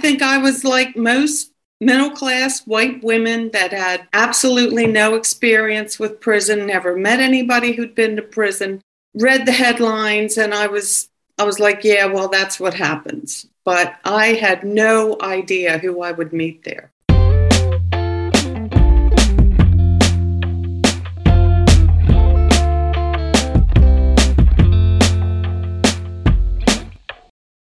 think I was like most middle class white women that had absolutely no experience with prison, never met anybody who'd been to prison, read the headlines, and I was I was like, yeah, well, that's what happens. But I had no idea who I would meet there.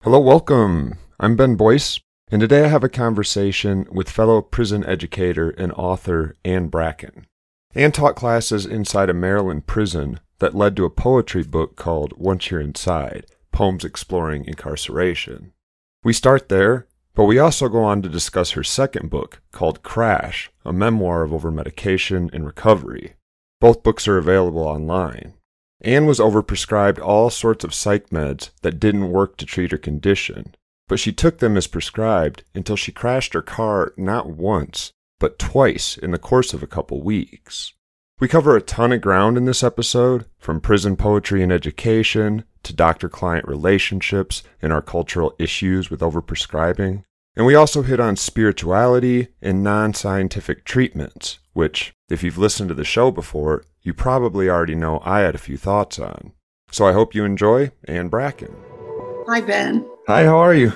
Hello, welcome. I'm Ben Boyce, and today I have a conversation with fellow prison educator and author Ann Bracken. Ann taught classes inside a Maryland prison that led to a poetry book called Once You're Inside Poems Exploring Incarceration. We start there, but we also go on to discuss her second book called Crash, a memoir of overmedication and recovery. Both books are available online. Ann was overprescribed all sorts of psych meds that didn't work to treat her condition, but she took them as prescribed until she crashed her car not once, but twice in the course of a couple weeks. We cover a ton of ground in this episode, from prison poetry and education to doctor client relationships and our cultural issues with overprescribing. And we also hit on spirituality and non scientific treatments, which, if you've listened to the show before, you probably already know I had a few thoughts on. So I hope you enjoy Ann Bracken. Hi, Ben. Hi, how are you?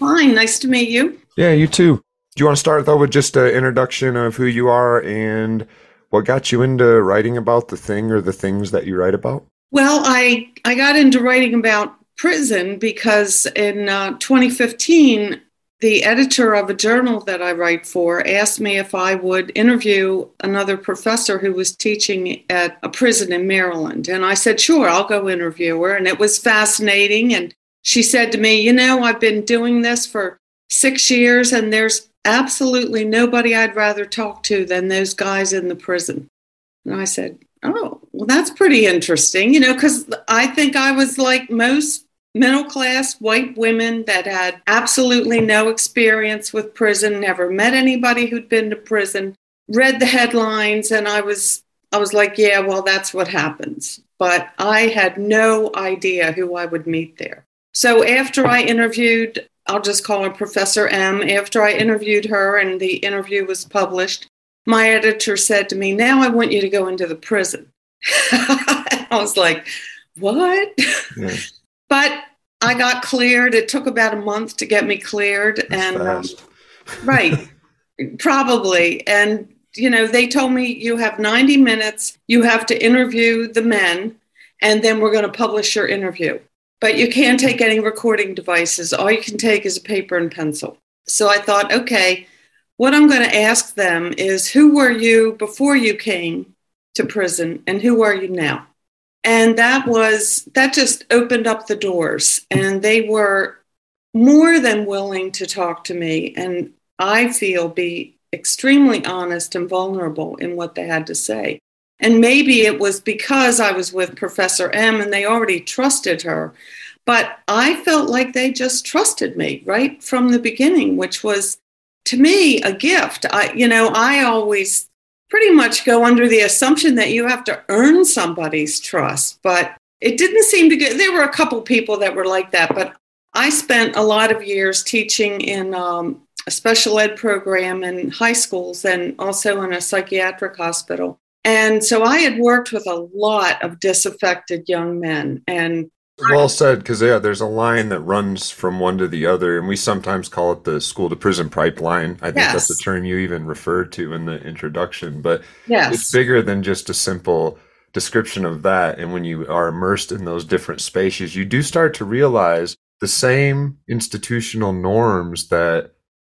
Fine. Nice to meet you. Yeah, you too. Do you want to start though with just an introduction of who you are and what got you into writing about the thing or the things that you write about? Well, I I got into writing about prison because in uh, 2015 the editor of a journal that I write for asked me if I would interview another professor who was teaching at a prison in Maryland. And I said, sure, I'll go interview her. And it was fascinating. And she said to me, you know, I've been doing this for six years, and there's absolutely nobody I'd rather talk to than those guys in the prison. And I said, oh, well, that's pretty interesting, you know, because I think I was like most middle class white women that had absolutely no experience with prison, never met anybody who'd been to prison, read the headlines, and I was I was like, yeah, well, that's what happens. But I had no idea who I would meet there. So after I interviewed, I'll just call her Professor M, after I interviewed her and the interview was published, my editor said to me, Now I want you to go into the prison. I was like, What? Yeah. But I got cleared. It took about a month to get me cleared, That's and um, right, probably. And you know, they told me you have 90 minutes. You have to interview the men, and then we're going to publish your interview. But you can't take any recording devices. All you can take is a paper and pencil. So I thought, okay, what I'm going to ask them is, who were you before you came to prison, and who are you now? and that was that just opened up the doors and they were more than willing to talk to me and i feel be extremely honest and vulnerable in what they had to say and maybe it was because i was with professor m and they already trusted her but i felt like they just trusted me right from the beginning which was to me a gift i you know i always pretty much go under the assumption that you have to earn somebody's trust. But it didn't seem to get, there were a couple people that were like that. But I spent a lot of years teaching in um, a special ed program in high schools and also in a psychiatric hospital. And so I had worked with a lot of disaffected young men. And well said, because yeah, there's a line that runs from one to the other, and we sometimes call it the school to prison pipeline. I think yes. that's the term you even referred to in the introduction. But yes. it's bigger than just a simple description of that. And when you are immersed in those different spaces, you do start to realize the same institutional norms that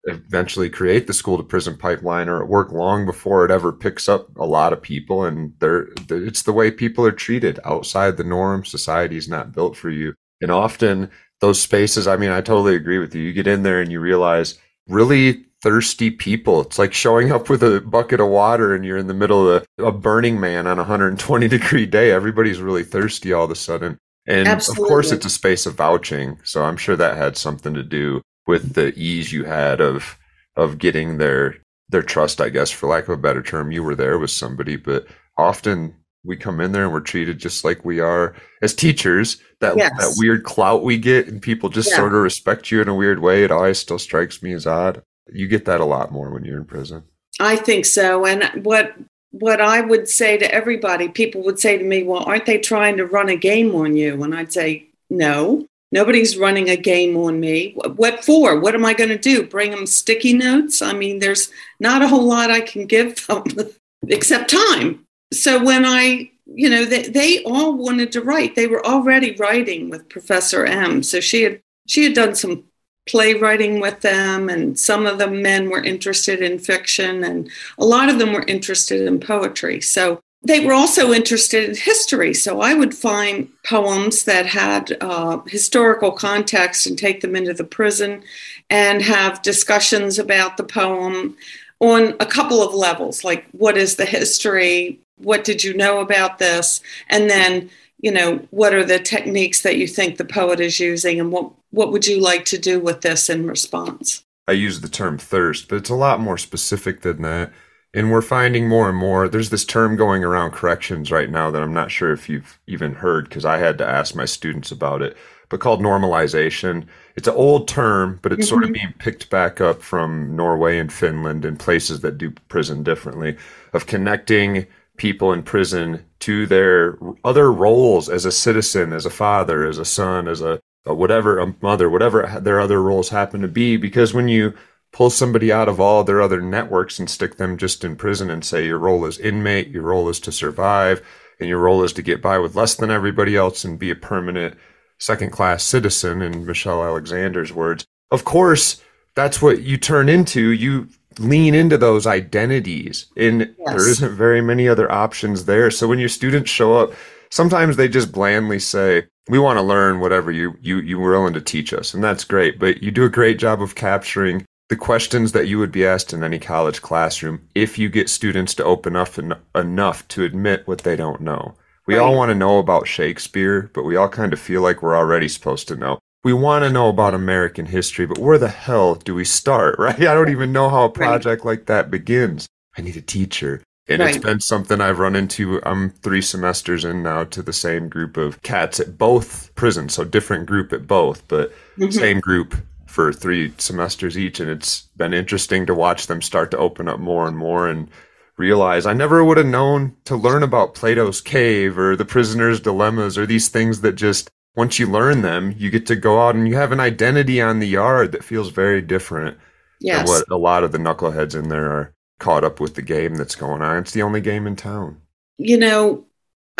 eventually create the school to prison pipeline or at work long before it ever picks up a lot of people. And they're, it's the way people are treated outside the norm. Society is not built for you. And often those spaces i mean i totally agree with you. You get in there and you realize really thirsty people. It's like showing up with a bucket of water and you're in the middle of a, a burning man on a 120 degree day. Everybody's really thirsty all of a sudden. And Absolutely. of course it's a space of vouching. So i'm sure that had something to do with the ease you had of of getting their their trust, I guess, for lack of a better term. You were there with somebody, but often we come in there and we're treated just like we are as teachers. That Yes. that weird clout we get, and people just Yeah. sort of respect you in a weird way. It always still strikes me as odd. You get that a lot more when you're in prison. I think so. And what what I would say to everybody, people would say to me, "Well, aren't they trying to run a game on you?" And I'd say, "No, nobody's running a game on me. What for? What am I going to do? Bring them sticky notes? I mean, there's not a whole lot I can give them except time." So when I, you know, they, they all wanted to write. They were already writing with Professor M. So she had she had done some playwriting with them and some of the men were interested in fiction and a lot of them were interested in poetry so they were also interested in history. So i would find poems that had uh, historical context and take them into the prison and have discussions about the poem on a couple of levels like what is the history? What did you know about this? And then you know what are the techniques that you think the poet is using and what what would you like to do with this in response? I use the term thirst, but it's a lot more specific than that. And we're finding more and more. There's this term going around corrections right now that I'm not sure if you've even heard because I had to ask my students about it, but called normalization. It's an old term, but it's sort of Mhm. being picked back up from Norway and Finland and places that do prison differently of connecting people in prison to their other roles as a citizen, as a father, as a son, as a, a whatever, a mother, whatever their other roles happen to be. Because when you pull somebody out of all their other networks and stick them just in prison and say your role is inmate, your role is to survive, and your role is to get by with less than everybody else and be a permanent second class citizen, in Michelle Alexander's words. Of course, that's what you turn into. You lean into those identities, and Yes. there isn't very many other options there. So when your students show up, sometimes they just blandly say, "We want to learn whatever you you you were willing to teach us," and that's great. But you do a great job of capturing the questions that you would be asked in any college classroom if you get students to open up en- enough to admit what they don't know. We all want to know about Shakespeare, but we all kind of feel like we're already supposed to know. We want to know about American history, but where the hell do we start, right? I don't even know how a project like that begins. I need a teacher. And it's been something I've run into. I'm three semesters in now to the same group of cats at both prisons. So different group at both, but Mhm. same group for three semesters each. And it's been interesting to watch them start to open up more and more and realize I never would have known to learn about Plato's cave or the prisoner's dilemmas or these things that just once you learn them, you get to go out and you have an identity on the yard that feels very different yes than what a lot of the knuckleheads in there are caught up with the game that's going on. It's the only game in town. you know,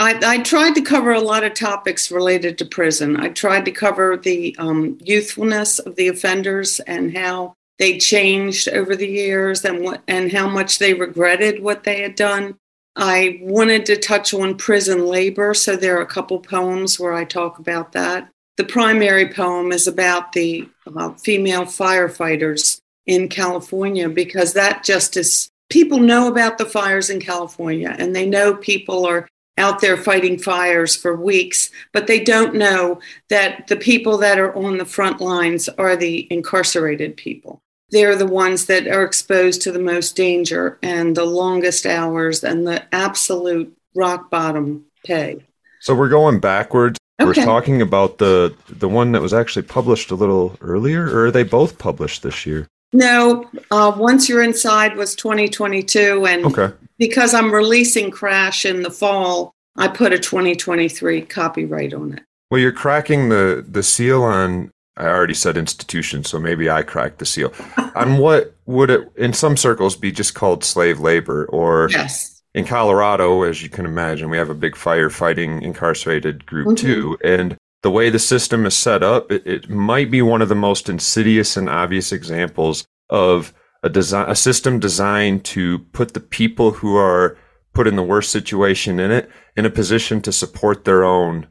I, I tried to cover a lot of topics related to prison. I tried to cover the um, youthfulness of the offenders and how they changed over the years and what and how much they regretted what they had done. I wanted to touch on prison labor, so there are a couple poems where I talk about that. The primary poem is about the uh, female firefighters in California because that just is people know about the fires in California and they know people are out there fighting fires for weeks, but they don't know that the people that are on the front lines are the incarcerated people. They're the ones that are exposed to the most danger and the longest hours and the absolute rock bottom pay. So we're going backwards. Okay. We're talking about the the one that was actually published a little earlier, or are they both published this year? No, uh, Once You're Inside was 2022. And Okay. Because I'm releasing Crash in the fall, I put a 2023 copyright on it. Well, you're cracking the the seal on. I already said institution, so maybe I cracked the seal on what would it in some circles be just called slave labor, or Yes. in Colorado, as you can imagine, we have a big firefighting incarcerated group Mhm. too, and the way the system is set up, it, it might be one of the most insidious and obvious examples of a design, a system designed to put the people who are put in the worst situation in it in a position to support their own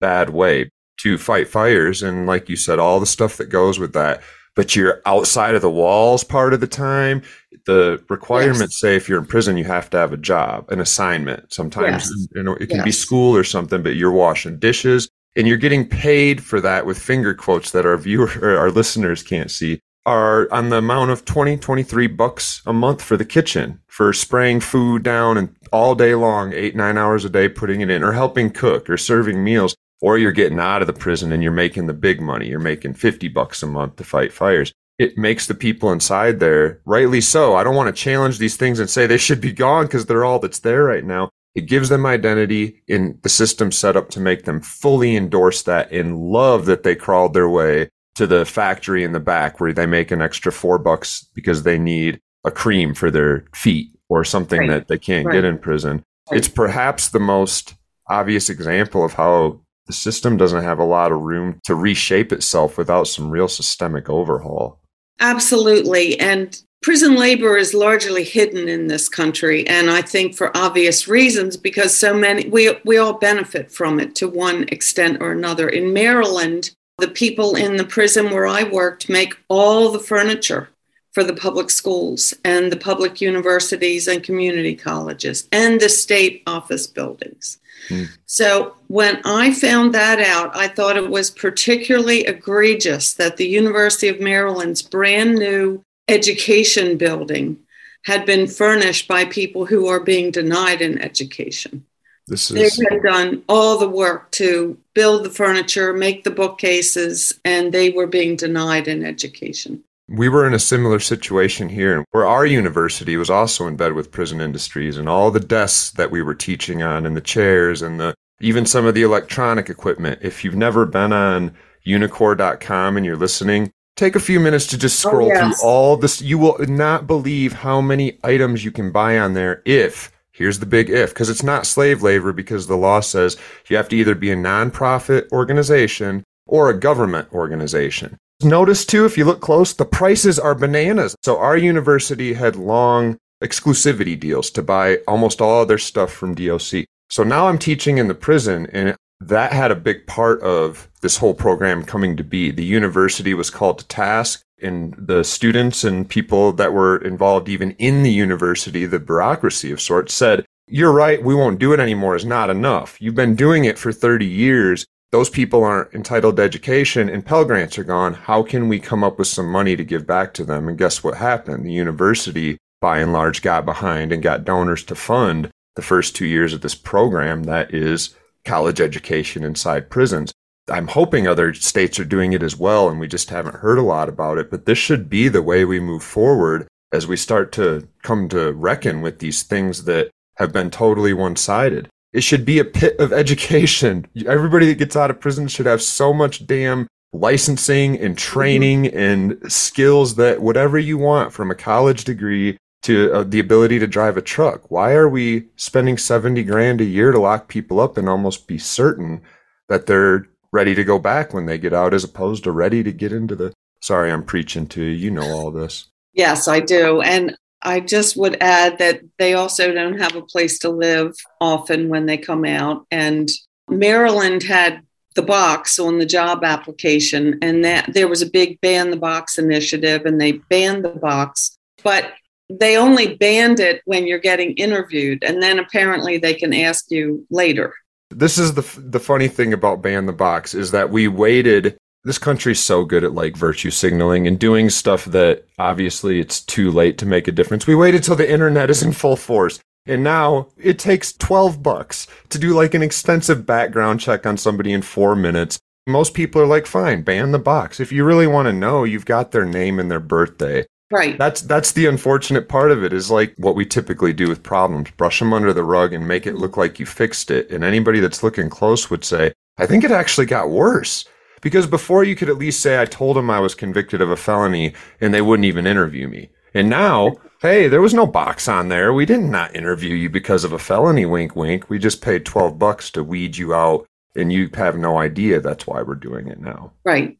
bad way to fight fires. And like you said all the stuff that goes with that. But you're outside of the walls part of the time. The requirements say if you're in prison you have to have a job an assignment sometimes. Yes. you know it can be school or something but you're washing dishes. And you're getting paid for that with finger quotes that our viewer our listeners can't see are on the amount of 20, 23 bucks a month for the kitchen for spraying food down and all day long, eight, nine hours a day, putting it in or helping cook or serving meals. Or you're getting out of the prison and you're making the big money. You're making 50 bucks a month to fight fires. It makes the people inside there, rightly so. I don't want to challenge these things and say they should be gone because they're all that's there right now. It gives them identity in the system set up to make them fully endorse that and love that they crawled their way to the factory in the back where they make an extra four bucks because they need a cream for their feet or something right. that they can't right. get in prison. Right. It's perhaps the most obvious example of how the system doesn't have a lot of room to reshape itself without some real systemic overhaul. Absolutely. And prison labor is largely hidden in this country and i think for obvious reasons because so many we, we all benefit from it to one extent or another in maryland the people in the prison where i worked make all the furniture for the public schools and the public universities and community colleges and the state office buildings mm. so when i found that out i thought it was particularly egregious that the university of maryland's brand new education building had been furnished by people who are being denied an education. This is... They had done all the work to build the furniture, make the bookcases, and they were being denied an education. We were in a similar situation here where our university was also in bed with prison industries and all the desks that we were teaching on and the chairs and the even some of the electronic equipment. If you've never been on unicor.com and you're listening, take a few minutes to just oh, scroll oh, yes. through all this. You will not believe how many items you can buy on there if, here's the big if, because it's not slave labor because the law says you have to either be a nonprofit organization or a government organization. Notice too, if you look close, the prices are bananas. So our university had long exclusivity deals to buy almost all their stuff from DOC. So now I'm teaching in the prison and that had a big part of this whole program coming to be. The university was called to task, and the students and people that were involved, even in the university, the bureaucracy of sorts, said, You're right, we won't do it anymore is not enough. You've been doing it for 30 years. Those people aren't entitled to education, and Pell Grants are gone. How can we come up with some money to give back to them? And guess what happened? The university, by and large, got behind and got donors to fund the first two years of this program that is college education inside prisons. I'm hoping other states are doing it as well, and we just haven't heard a lot about it. But this should be the way we move forward as we start to come to reckon with these things that have been totally one sided. It should be a pit of education. Everybody that gets out of prison should have so much damn licensing and training and skills that whatever you want from a college degree to uh, the ability to drive a truck. Why are we spending 70 grand a year to lock people up and almost be certain that they're ready to go back when they get out as opposed to ready to get into the Sorry, I'm preaching to you. You know all this. Yes, I do. And I just would add that they also don't have a place to live often when they come out. And Maryland had the box on the job application, and that there was a big ban the box initiative, and they banned the box. But they only banned it when you're getting interviewed, and then apparently they can ask you later. This is the the funny thing about ban the box is that we waited. This country's so good at like virtue signaling and doing stuff that obviously it's too late to make a difference. We waited till the internet is in full force. And now it takes 12 bucks to do like an extensive background check on somebody in four minutes. Most people are like, fine, ban the box. If you really want to know, you've got their name and their birthday. Right. That's that's the unfortunate part of it is like what we typically do with problems, brush them under the rug and make it look like you fixed it. And anybody that's looking close would say, I think it actually got worse. Because before you could at least say I told them I was convicted of a felony and they wouldn't even interview me. And now, hey, there was no box on there. We did not interview you because of a felony wink wink. We just paid 12 bucks to weed you out and you have no idea that's why we're doing it now. Right.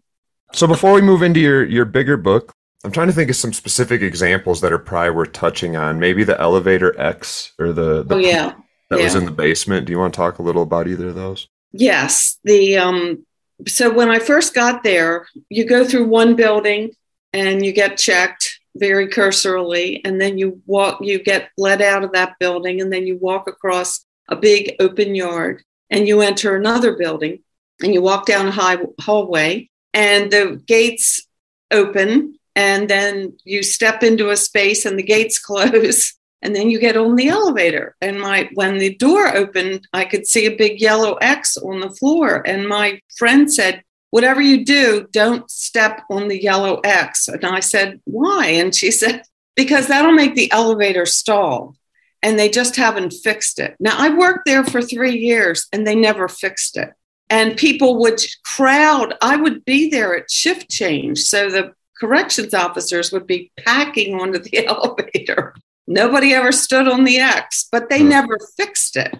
So before we move into your your bigger book, I'm trying to think of some specific examples that are probably worth touching on. Maybe the elevator X or the, the oh, yeah. that yeah. was in the basement. Do you want to talk a little about either of those? Yes. The um so when I first got there, you go through one building and you get checked very cursorily, and then you walk you get let out of that building, and then you walk across a big open yard and you enter another building and you walk down a high hallway and the gates open and then you step into a space and the gates close and then you get on the elevator. And my when the door opened i could see a big yellow x on the floor. And my friend said whatever you do don't step on the yellow x. And i said why? And she said because that'll make the elevator stall and they just haven't fixed it. Now i worked there for three years and they never fixed it. And people would crowd i would be there at shift change so the corrections officers would be packing onto the elevator Nobody ever stood on the X, but they hmm. never fixed it.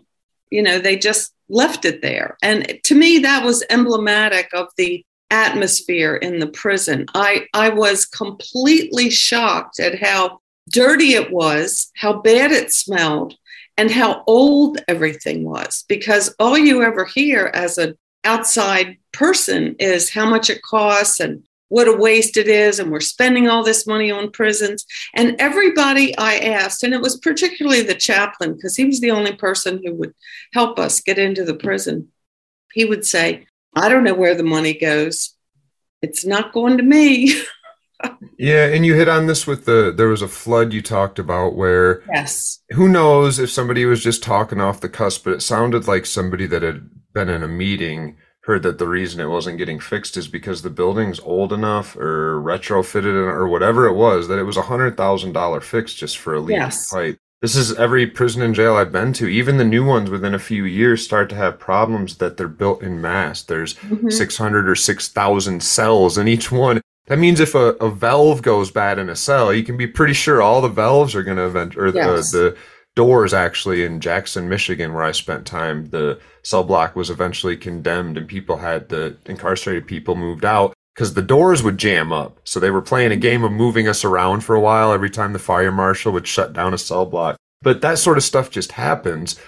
You know, they just left it there. And to me, that was emblematic of the atmosphere in the prison. I, I was completely shocked at how dirty it was, how bad it smelled, and how old everything was. Because all you ever hear as an outside person is how much it costs and what a waste it is and we're spending all this money on prisons. And everybody i asked and it was particularly the chaplain because he was the only person who would help us get into the prison he would say i don't know where the money goes. It's not going to me. Yeah and you hit on this with the there was a flood you talked about where yes. who knows if somebody was just talking off the cusp but it sounded like somebody that had been in a meeting heard that the reason it wasn't getting fixed is because the building's old enough or retrofitted or whatever it was that it was a hundred thousand dollar fix just for a leak yes. pipe. This is every prison and jail I've been to. Even the new ones within a few years start to have problems that they're built in mass. There's mm-hmm. 600 or 6,000 cells in each one. That means if a, a valve goes bad in a cell, you can be pretty sure all the valves are going to event, or yes. the, the doors actually in Jackson, Michigan, where I spent time, the cell block was eventually condemned and people had the incarcerated people moved out because the doors would jam up. So they were playing a game of moving us around for a while every time the fire marshal would shut down a cell block. But that sort of stuff just happens.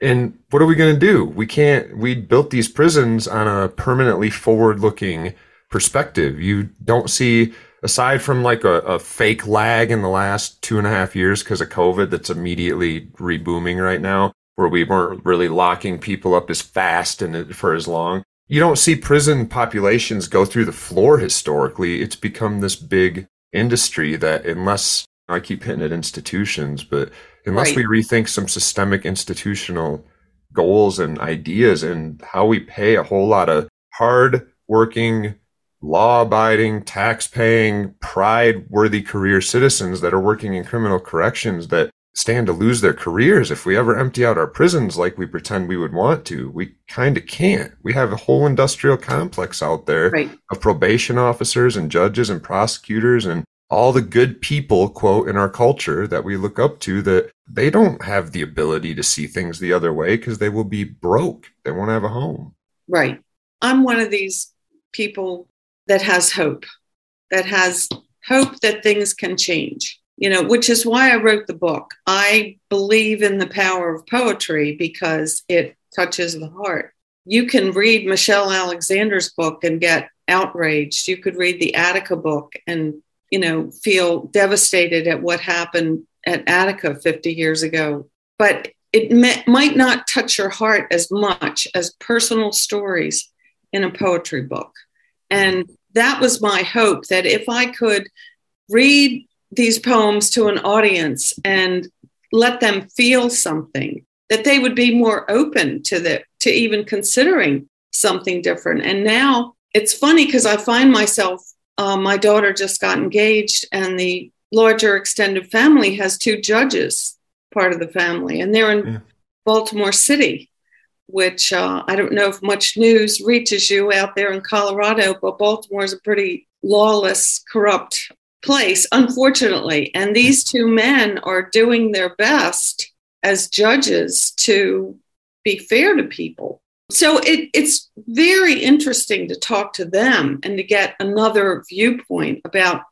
And what are we going to do? We can't, we built these prisons on a permanently forward looking perspective. You don't see aside from like a, a, fake lag in the last two and a half years because of COVID that's immediately rebooming right now, where we weren't really locking people up as fast and uh, for as long. You don't see prison populations go through the floor historically. It's become this big industry that unless I keep hitting at institutions, but unless right. we rethink some systemic institutional goals and ideas and how we pay a whole lot of hard working law abiding, tax paying, pride worthy career citizens that are working in criminal corrections that stand to lose their careers if we ever empty out our prisons like we pretend we would want to. We kind of can't. We have a whole industrial complex out there right. of probation officers and judges and prosecutors and all the good people, quote, in our culture that we look up to that they don't have the ability to see things the other way because they will be broke. They won't have a home. Right. I'm one of these people that has hope, that has hope that things can change, you know, which is why I wrote the book. I believe in the power of poetry because it touches the heart. You can read Michelle Alexander's book and get outraged. You could read the Attica book and, you know, feel devastated at what happened at Attica 50 years ago. But it may, might not touch your heart as much as personal stories in a poetry book. And that was my hope that if I could read these poems to an audience and let them feel something, that they would be more open to the to even considering something different. And now it's funny because I find myself, uh, my daughter just got engaged, and the larger extended family has two judges, part of the family, and they're in yeah. Baltimore City which uh, I don't know if much news reaches you out there in Colorado, but Baltimore is a pretty lawless, corrupt place, unfortunately. And these two men are doing their best as judges to be fair to people. So it, it's very interesting to talk to them and to get another viewpoint about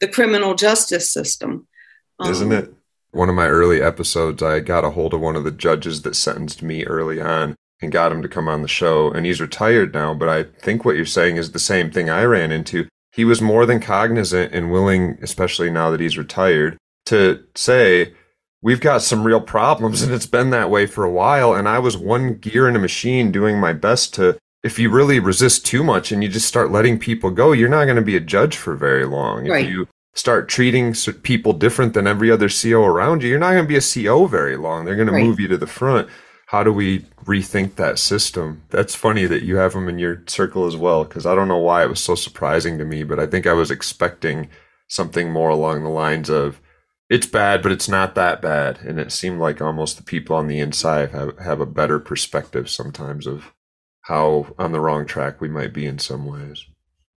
the criminal justice system. Isn't um, it? One of my early episodes, I got a hold of one of the judges that sentenced me early on and got him to come on the show. And he's retired now, but I think what you're saying is the same thing I ran into. He was more than cognizant and willing, especially now that he's retired, to say, We've got some real problems, and it's been that way for a while. And I was one gear in a machine doing my best to. If you really resist too much and you just start letting people go, you're not going to be a judge for very long. Right. If you start treating people different than every other CO around you, you're not going to be a CO very long. They're going right. to move you to the front. How do we rethink that system? That's funny that you have them in your circle as well, because I don't know why it was so surprising to me, but I think I was expecting something more along the lines of, it's bad, but it's not that bad. And it seemed like almost the people on the inside have, have a better perspective sometimes of how on the wrong track we might be in some ways.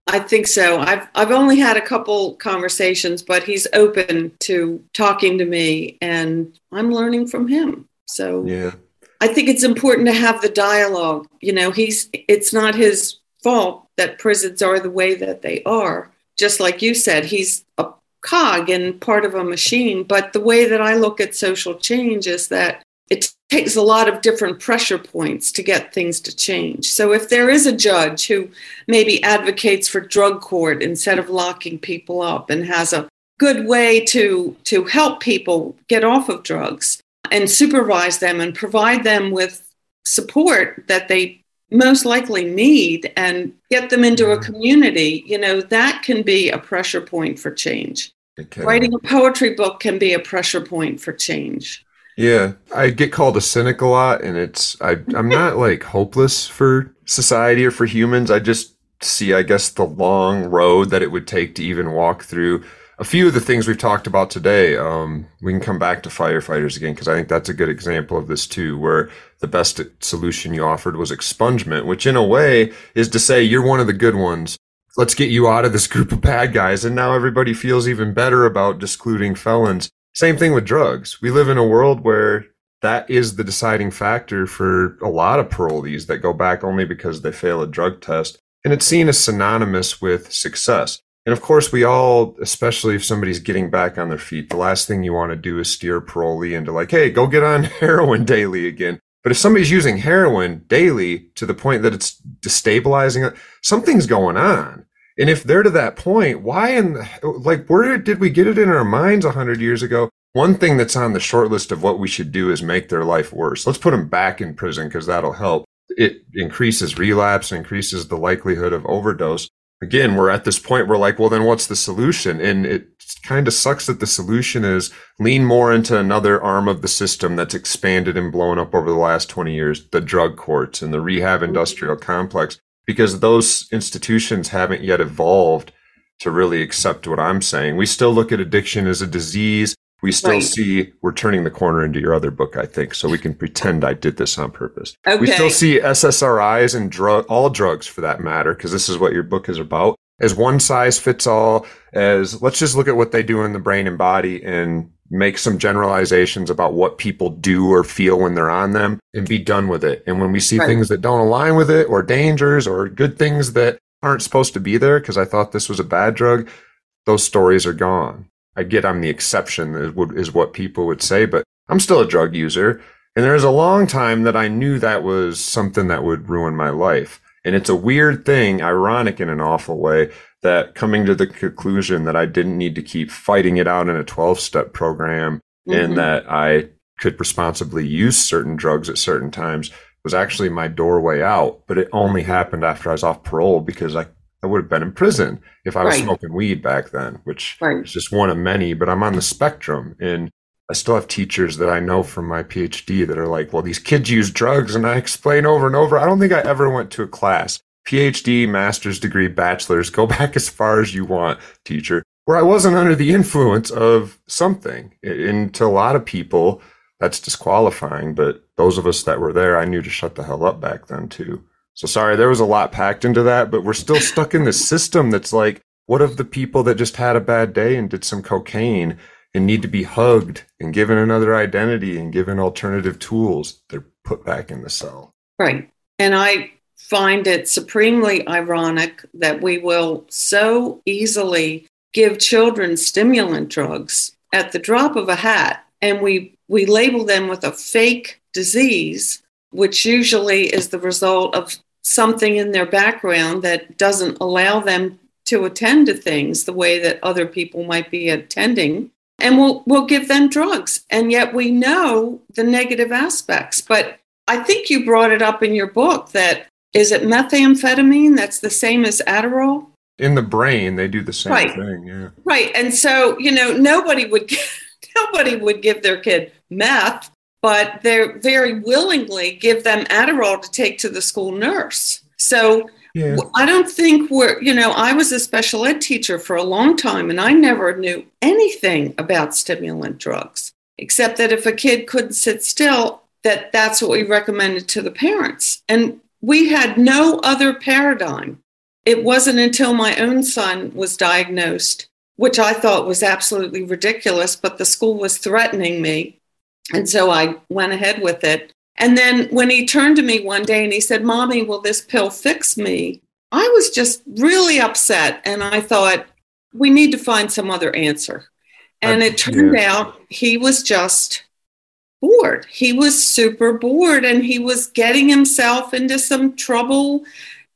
I think so. I've I've only had a couple conversations, but he's open to talking to me and I'm learning from him. So Yeah. I think it's important to have the dialogue. You know, he's it's not his fault that prisons are the way that they are. Just like you said, he's a cog and part of a machine. But the way that I look at social change is that it takes a lot of different pressure points to get things to change. So if there is a judge who maybe advocates for drug court instead of locking people up and has a good way to to help people get off of drugs and supervise them and provide them with support that they most likely need and get them into a mm-hmm. community, you know, that can be a pressure point for change. Okay. Writing a poetry book can be a pressure point for change. Yeah, I get called a cynic a lot, and it's I I'm not like hopeless for society or for humans. I just see, I guess, the long road that it would take to even walk through a few of the things we've talked about today. Um, we can come back to firefighters again because I think that's a good example of this too, where the best solution you offered was expungement, which in a way is to say you're one of the good ones. Let's get you out of this group of bad guys. And now everybody feels even better about discluding felons. Same thing with drugs. We live in a world where that is the deciding factor for a lot of parolees that go back only because they fail a drug test. And it's seen as synonymous with success. And of course, we all, especially if somebody's getting back on their feet, the last thing you want to do is steer parolee into like, hey, go get on heroin daily again. But if somebody's using heroin daily to the point that it's destabilizing, something's going on. And if they're to that point, why and like where did we get it in our minds a hundred years ago? One thing that's on the short list of what we should do is make their life worse. Let's put them back in prison because that'll help. It increases relapse, increases the likelihood of overdose. Again, we're at this point we're like, well, then what's the solution? And it kind of sucks that the solution is lean more into another arm of the system that's expanded and blown up over the last 20 years, the drug courts and the rehab industrial complex because those institutions haven't yet evolved to really accept what I'm saying. We still look at addiction as a disease. We still right. see we're turning the corner into your other book, I think, so we can pretend I did this on purpose. Okay. We still see SSRIs and drug, all drugs for that matter, because this is what your book is about, as one size fits all. As let's just look at what they do in the brain and body and make some generalizations about what people do or feel when they're on them and be done with it. And when we see right. things that don't align with it or dangers or good things that aren't supposed to be there because I thought this was a bad drug, those stories are gone. I get I'm the exception is what people would say, but I'm still a drug user. And there's a long time that I knew that was something that would ruin my life. And it's a weird thing, ironic in an awful way, that coming to the conclusion that I didn't need to keep fighting it out in a 12 step program mm-hmm. and that I could responsibly use certain drugs at certain times was actually my doorway out. But it only happened after I was off parole because I, I would have been in prison if I was right. smoking weed back then, which right. is just one of many, but I'm on the spectrum. And I still have teachers that I know from my PhD that are like, well, these kids use drugs. And I explain over and over. I don't think I ever went to a class PhD, master's degree, bachelor's, go back as far as you want, teacher, where I wasn't under the influence of something. And to a lot of people, that's disqualifying. But those of us that were there, I knew to shut the hell up back then too. So sorry, there was a lot packed into that, but we're still stuck in this system that's like, what of the people that just had a bad day and did some cocaine and need to be hugged and given another identity and given alternative tools? They're put back in the cell. Right. And I find it supremely ironic that we will so easily give children stimulant drugs at the drop of a hat and we we label them with a fake disease which usually is the result of something in their background that doesn't allow them to attend to things the way that other people might be attending and we'll we'll give them drugs and yet we know the negative aspects but i think you brought it up in your book that is it methamphetamine that's the same as Adderall? in the brain, they do the same Right. thing. Yeah. Right. And so, you know, nobody would nobody would give their kid meth, but they very willingly give them Adderall to take to the school nurse. So Yeah. I don't think we're, you know, I was a special ed teacher for a long time and I never knew anything about stimulant drugs, except that if a kid couldn't sit still, that that's what we recommended to the parents. And we had no other paradigm. It wasn't until my own son was diagnosed, which I thought was absolutely ridiculous, but the school was threatening me. And so I went ahead with it. And then when he turned to me one day and he said, Mommy, will this pill fix me? I was just really upset. And I thought, we need to find some other answer. And it turned yeah. out he was just bored. He was super bored and he was getting himself into some trouble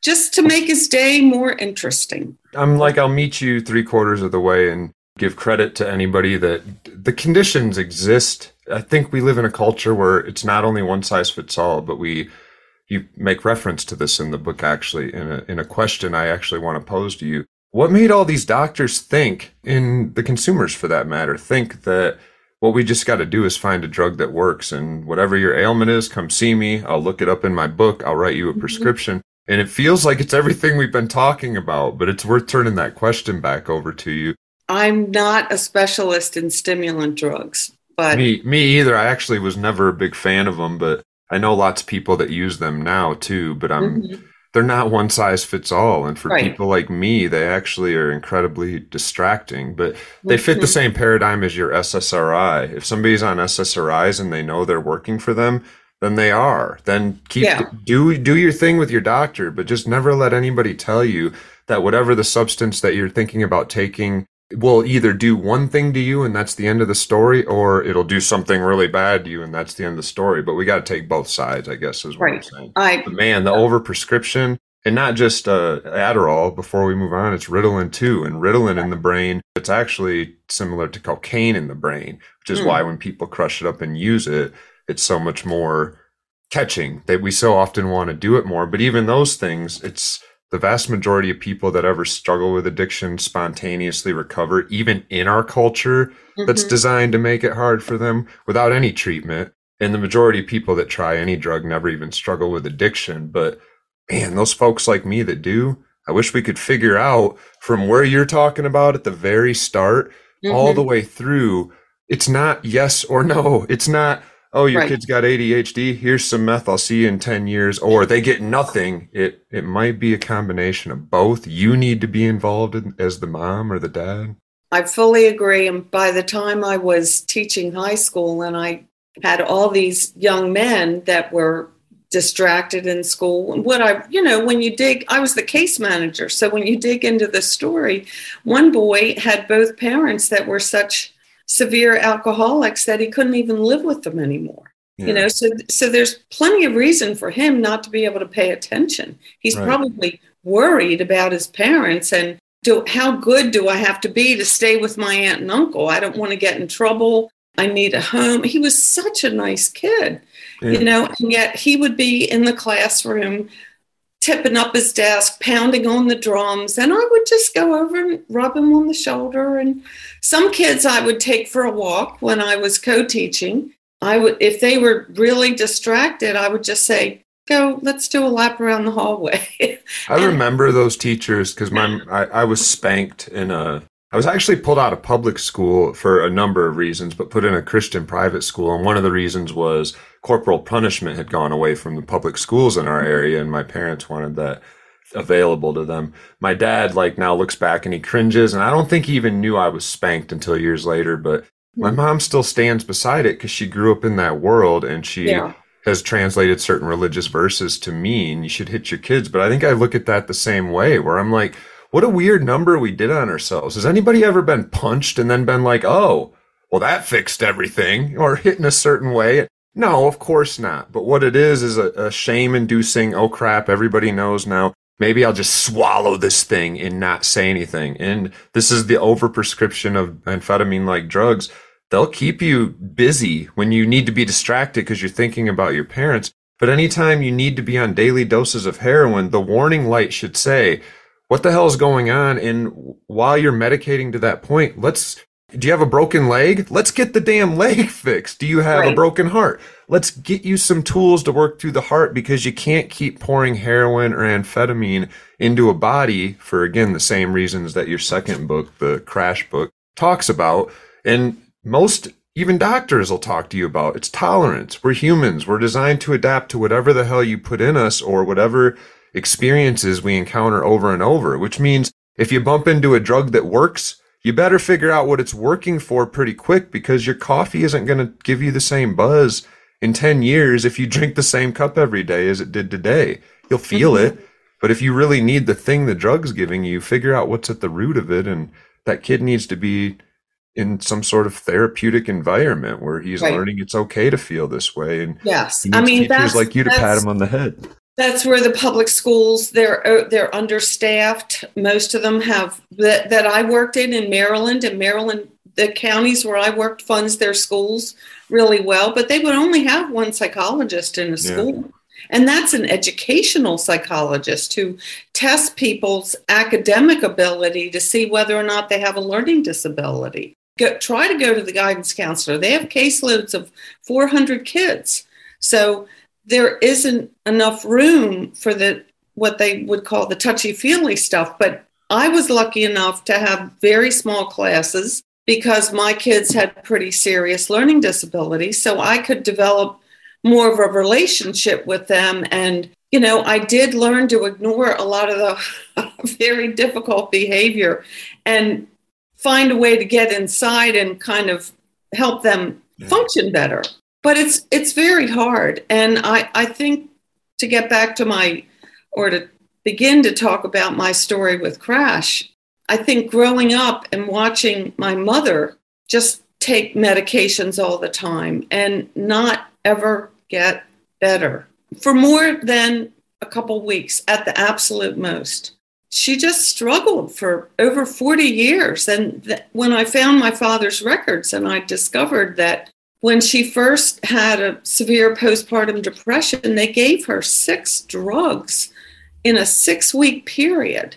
just to make his day more interesting. I'm like, I'll meet you three quarters of the way and give credit to anybody that the conditions exist. I think we live in a culture where it's not only one size fits all, but we, you make reference to this in the book actually in a, in a question I actually want to pose to you. What made all these doctors think, and the consumers for that matter, think that what we just got to do is find a drug that works and whatever your ailment is, come see me. I'll look it up in my book. I'll write you a mm-hmm. prescription. And it feels like it's everything we've been talking about, but it's worth turning that question back over to you. I'm not a specialist in stimulant drugs, but Me, me either. I actually was never a big fan of them, but I know lots of people that use them now too. But I'm, Mhm. they're not one size fits all. And for Right. people like me, they actually are incredibly distracting. But they fit the Mhm. same paradigm as your SSRI. If somebody's on SSRIs and they know they're working for them, then they are. Then keep Yeah. do do your thing with your doctor, but just never let anybody tell you that whatever the substance that you're thinking about taking will either do one thing to you and that's the end of the story, or it'll do something really bad to you and that's the end of the story. But we got to take both sides, I guess, is what I'm Right. saying. I But man, the overprescription, and not just uh, Adderall. Before we move on, it's Ritalin too, and Ritalin in the brain. It's actually similar to cocaine in the brain, which is Hmm. why when people crush it up and use it, it's so much more catching that we so often want to do it more. But even those things, it's the vast majority of people that ever struggle with addiction spontaneously recover, even in our culture that's Mhm. designed to make it hard for them without any treatment. And the majority of people that try any drug never even struggle with addiction. But man, those folks like me that do, I wish we could figure out from where you're talking about at the very start all Mhm. the way through. It's not yes or no. It's not, oh, your Right. kid's got ADHD. Here's some meth. I'll see you in 10 years. Or they get nothing. It, it might be a combination of both. You need to be involved in, as the mom or the dad. I fully agree. And by the time I was teaching high school and I had all these young men that were distracted in school, and what I, you know, when you dig, I was the case manager. So when you dig into the story, one boy had both parents that were such severe alcoholics that he couldn't even live with them anymore. Yeah. You know, so so there's plenty of reason for him not to be able to pay attention. He's Right. probably worried about his parents and do how good do I have to be to stay with my aunt and uncle? I don't want to get in trouble. I need a home. He was such a nice kid, Yeah. you know, and yet he would be in the classroom tipping up his desk, pounding on the drums, and I would just go over and rub him on the shoulder. And some kids I would take for a walk when I was co-teaching. I would, if they were really distracted, I would just say, "Go, let's do a lap around the hallway." I remember those teachers because my I, I was spanked in a. I was actually pulled out of public school for a number of reasons, but put in a Christian private school, and one of the reasons was corporal punishment had gone away from the public schools in our area, and my parents wanted that available to them. My dad like now looks back and he cringes, and I don't think he even knew I was spanked until years later, but. My hmm. mom still stands beside it because she grew up in that world and she yeah, has translated certain religious verses to mean you should hit your kids. But I think I look at that the same way where I'm like, what a weird number we did on ourselves. Has anybody ever been punched and then been like, oh, well, that fixed everything or hit in a certain way? No, of course not. But what it is is a, a shame inducing, oh crap, everybody knows now. Maybe I'll just swallow this thing and not say anything. And this is the overprescription of amphetamine like drugs they'll keep you busy when you need to be distracted because you're thinking about your parents. But anytime you need to be on daily doses of heroin, the warning light should say, what the hell is going on? And while you're medicating to that point, let's do you have a broken leg? Let's get the damn leg fixed. Do you have right. a broken heart? Let's get you some tools to work through the heart because you can't keep pouring heroin or amphetamine into a body for, again, the same reasons that your second book, the crash book, talks about. And most, even doctors will talk to you about it's tolerance. We're humans. We're designed to adapt to whatever the hell you put in us or whatever experiences we encounter over and over, which means if you bump into a drug that works, you better figure out what it's working for pretty quick because your coffee isn't going to give you the same buzz in 10 years if you drink the same cup every day as it did today. You'll feel mm-hmm. it. But if you really need the thing the drug's giving you, figure out what's at the root of it. And that kid needs to be in some sort of therapeutic environment where he's right. learning it's okay to feel this way. And yes, I mean, that's like you to pat him on the head. That's where the public schools they're uh, they're understaffed. Most of them have that that I worked in in Maryland and Maryland the counties where I worked funds their schools really well, but they would only have one psychologist in a school. Yeah. And that's an educational psychologist who tests people's academic ability to see whether or not they have a learning disability. Go, try to go to the guidance counselor. They have caseloads of 400 kids. So there isn't enough room for the what they would call the touchy feely stuff. But I was lucky enough to have very small classes because my kids had pretty serious learning disabilities. So I could develop more of a relationship with them. And, you know, I did learn to ignore a lot of the very difficult behavior and find a way to get inside and kind of help them function better but it's it's very hard. And i i think to get back to my or to begin to talk about my story with crash i think growing up and watching my mother just take medications all the time and not ever get better for more than a couple weeks at the absolute most. She just struggled for over 40 years. And th- when i found my father's records and i discovered that when she first had a severe postpartum depression, they gave her six drugs in a six week period.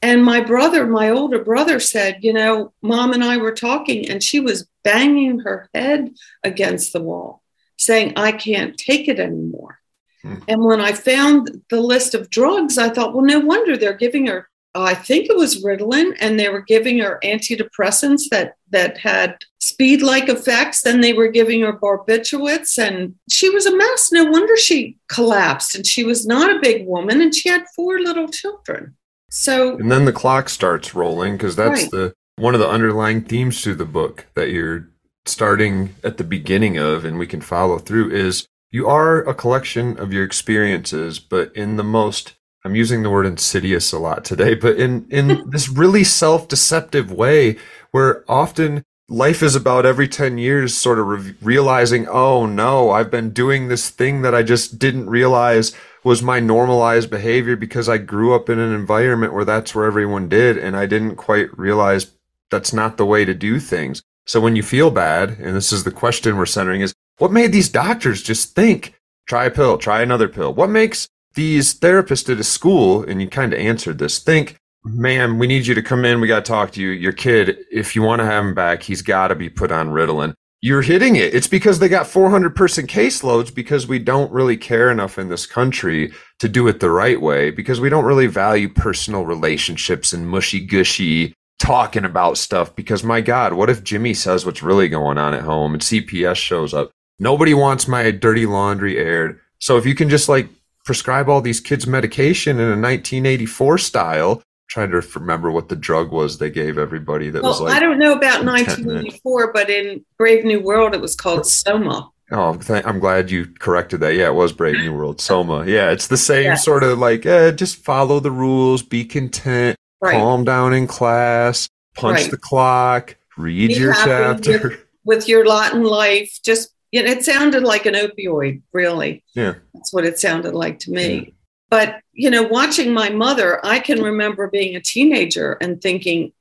And my brother, my older brother, said, You know, mom and I were talking, and she was banging her head against the wall, saying, I can't take it anymore. Hmm. And when I found the list of drugs, I thought, Well, no wonder they're giving her I think it was Ritalin, and they were giving her antidepressants that that had speed-like effects. Then they were giving her barbiturates, and she was a mess. No wonder she collapsed. And she was not a big woman, and she had four little children. So, and then the clock starts rolling because that's right. the one of the underlying themes to the book that you're starting at the beginning of, and we can follow through. Is you are a collection of your experiences, but in the most I'm using the word insidious a lot today, but in, in this really self deceptive way where often life is about every 10 years sort of re- realizing, oh no, I've been doing this thing that I just didn't realize was my normalized behavior because I grew up in an environment where that's where everyone did. And I didn't quite realize that's not the way to do things. So when you feel bad, and this is the question we're centering is what made these doctors just think, try a pill, try another pill? What makes these therapists at a school, and you kind of answered this, think, mm-hmm. ma'am, we need you to come in. We got to talk to you. Your kid, if you want to have him back, he's got to be put on Ritalin. You're hitting it. It's because they got 400 person caseloads because we don't really care enough in this country to do it the right way because we don't really value personal relationships and mushy gushy talking about stuff. Because my God, what if Jimmy says what's really going on at home and CPS shows up? Nobody wants my dirty laundry aired. So if you can just like prescribe all these kids medication in a 1984 style. I'm trying to remember what the drug was they gave everybody that well, was like. I don't know about 1984, but in Brave New World, it was called Soma. Oh, I'm glad you corrected that. Yeah, it was Brave New World. Soma. Yeah, it's the same yeah. sort of like, eh, just follow the rules, be content, right. calm down in class, punch right. the clock, read be your chapter. With, with your lot in life, just you know, it sounded like an opioid, really. Yeah. That's what it sounded like to me. Yeah. But, you know, watching my mother, I can remember being a teenager and thinking,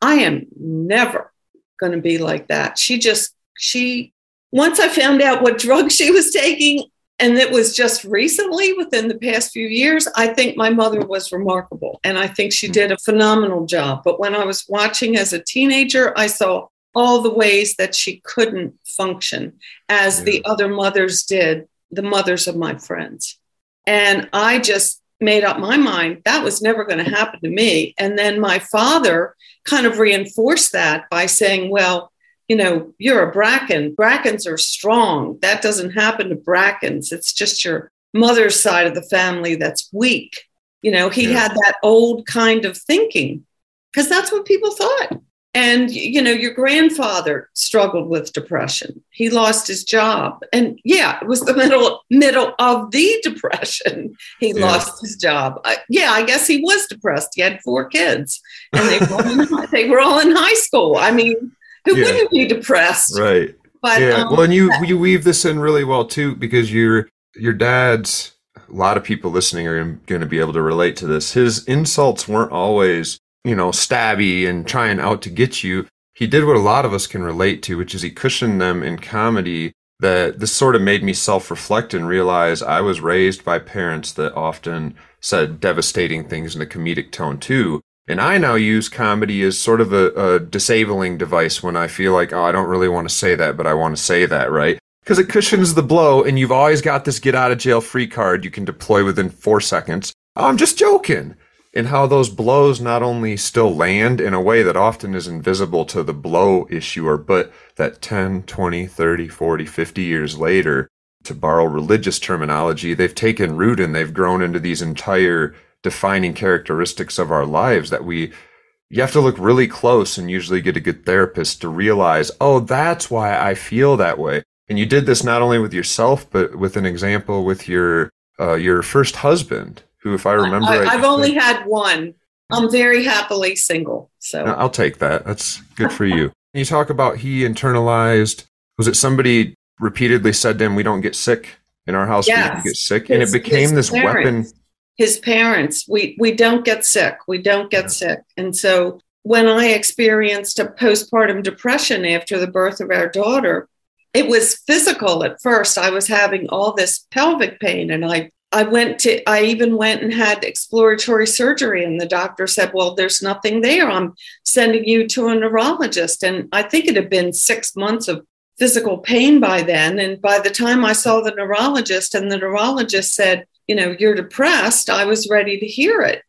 I am never going to be like that. She just, she, once I found out what drug she was taking, and it was just recently within the past few years i think my mother was remarkable and i think she hmm. did a phenomenal job but when i was watching as a teenager i saw all the ways that she couldn't function as yeah. the other mothers did the mothers of my friends and i just made up my mind that was never going to happen to me and then my father kind of reinforced that by saying well you know, you're a Bracken. Brackens are strong. That doesn't happen to Brackens. It's just your mother's side of the family that's weak. You know, he yeah. had that old kind of thinking because that's what people thought. And, you know, your grandfather struggled with depression. He lost his job. And yeah, it was the middle, middle of the depression. He yeah. lost his job. Uh, yeah, I guess he was depressed. He had four kids and they were, in, they were all in high school. I mean, who yeah. wouldn't be depressed? Right. But yeah. Um, well, and you you weave this in really well too because your your dad's a lot of people listening are going to be able to relate to this. His insults weren't always you know stabby and trying out to get you. He did what a lot of us can relate to, which is he cushioned them in comedy. That this sort of made me self reflect and realize I was raised by parents that often said devastating things in a comedic tone too. And I now use comedy as sort of a, a disabling device when I feel like, oh, I don't really want to say that, but I want to say that, right? Because it cushions the blow, and you've always got this get out of jail free card you can deploy within four seconds. Oh, I'm just joking. And how those blows not only still land in a way that often is invisible to the blow issuer, but that 10, 20, 30, 40, 50 years later, to borrow religious terminology, they've taken root and they've grown into these entire defining characteristics of our lives that we you have to look really close and usually get a good therapist to realize, oh, that's why I feel that way. And you did this not only with yourself, but with an example with your uh, your first husband, who, if I remember, I, have only had one. I'm very happily single, so I'll take that. That's good for you. you talk about he internalized. Was it somebody repeatedly said to him, "We don't get sick in our house. Yes. We don't get sick," his, and it became this parents. weapon his parents we we don't get sick we don't get sick and so when i experienced a postpartum depression after the birth of our daughter it was physical at first i was having all this pelvic pain and i i went to i even went and had exploratory surgery and the doctor said well there's nothing there. I'm sending you to a neurologist. And i think it had been six months of physical pain by then. And by the time i saw the neurologist and the neurologist said you know, you're depressed, I was ready to hear it.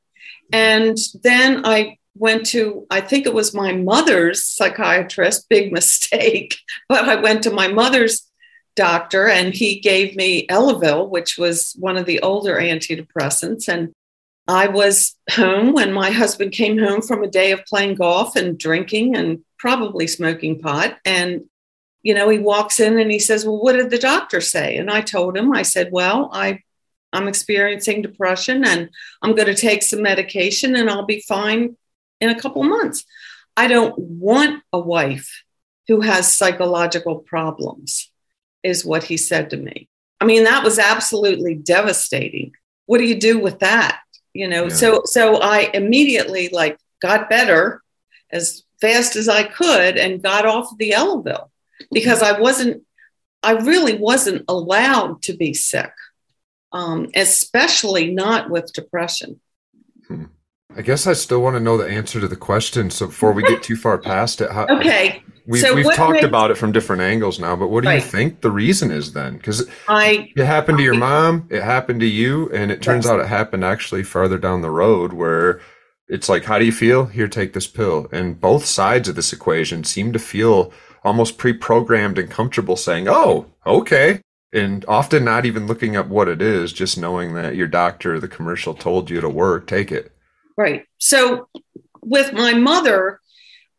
And then I went to, I think it was my mother's psychiatrist, big mistake, but I went to my mother's doctor and he gave me Elavil, which was one of the older antidepressants. And I was home when my husband came home from a day of playing golf and drinking and probably smoking pot. And, you know, he walks in and he says, Well, what did the doctor say? And I told him, I said, Well, I I'm experiencing depression and I'm going to take some medication and I'll be fine in a couple months. I don't want a wife who has psychological problems, is what he said to me. I mean, that was absolutely devastating. What do you do with that? You know, yeah. so so I immediately like got better as fast as I could and got off the Elavil because I wasn't I really wasn't allowed to be sick um, especially not with depression. Hmm. I guess I still want to know the answer to the question. So before we get too far past it, how, okay, we, so we've talked makes, about it from different angles now. But what do right. you think the reason is then? Because it happened to your mom, it happened to you, and it turns yes. out it happened actually farther down the road where it's like, how do you feel? Here, take this pill. And both sides of this equation seem to feel almost pre-programmed and comfortable saying, "Oh, okay, and often not even looking up what it is, just knowing that your doctor, the commercial told you to work, take it. Right. So with my mother,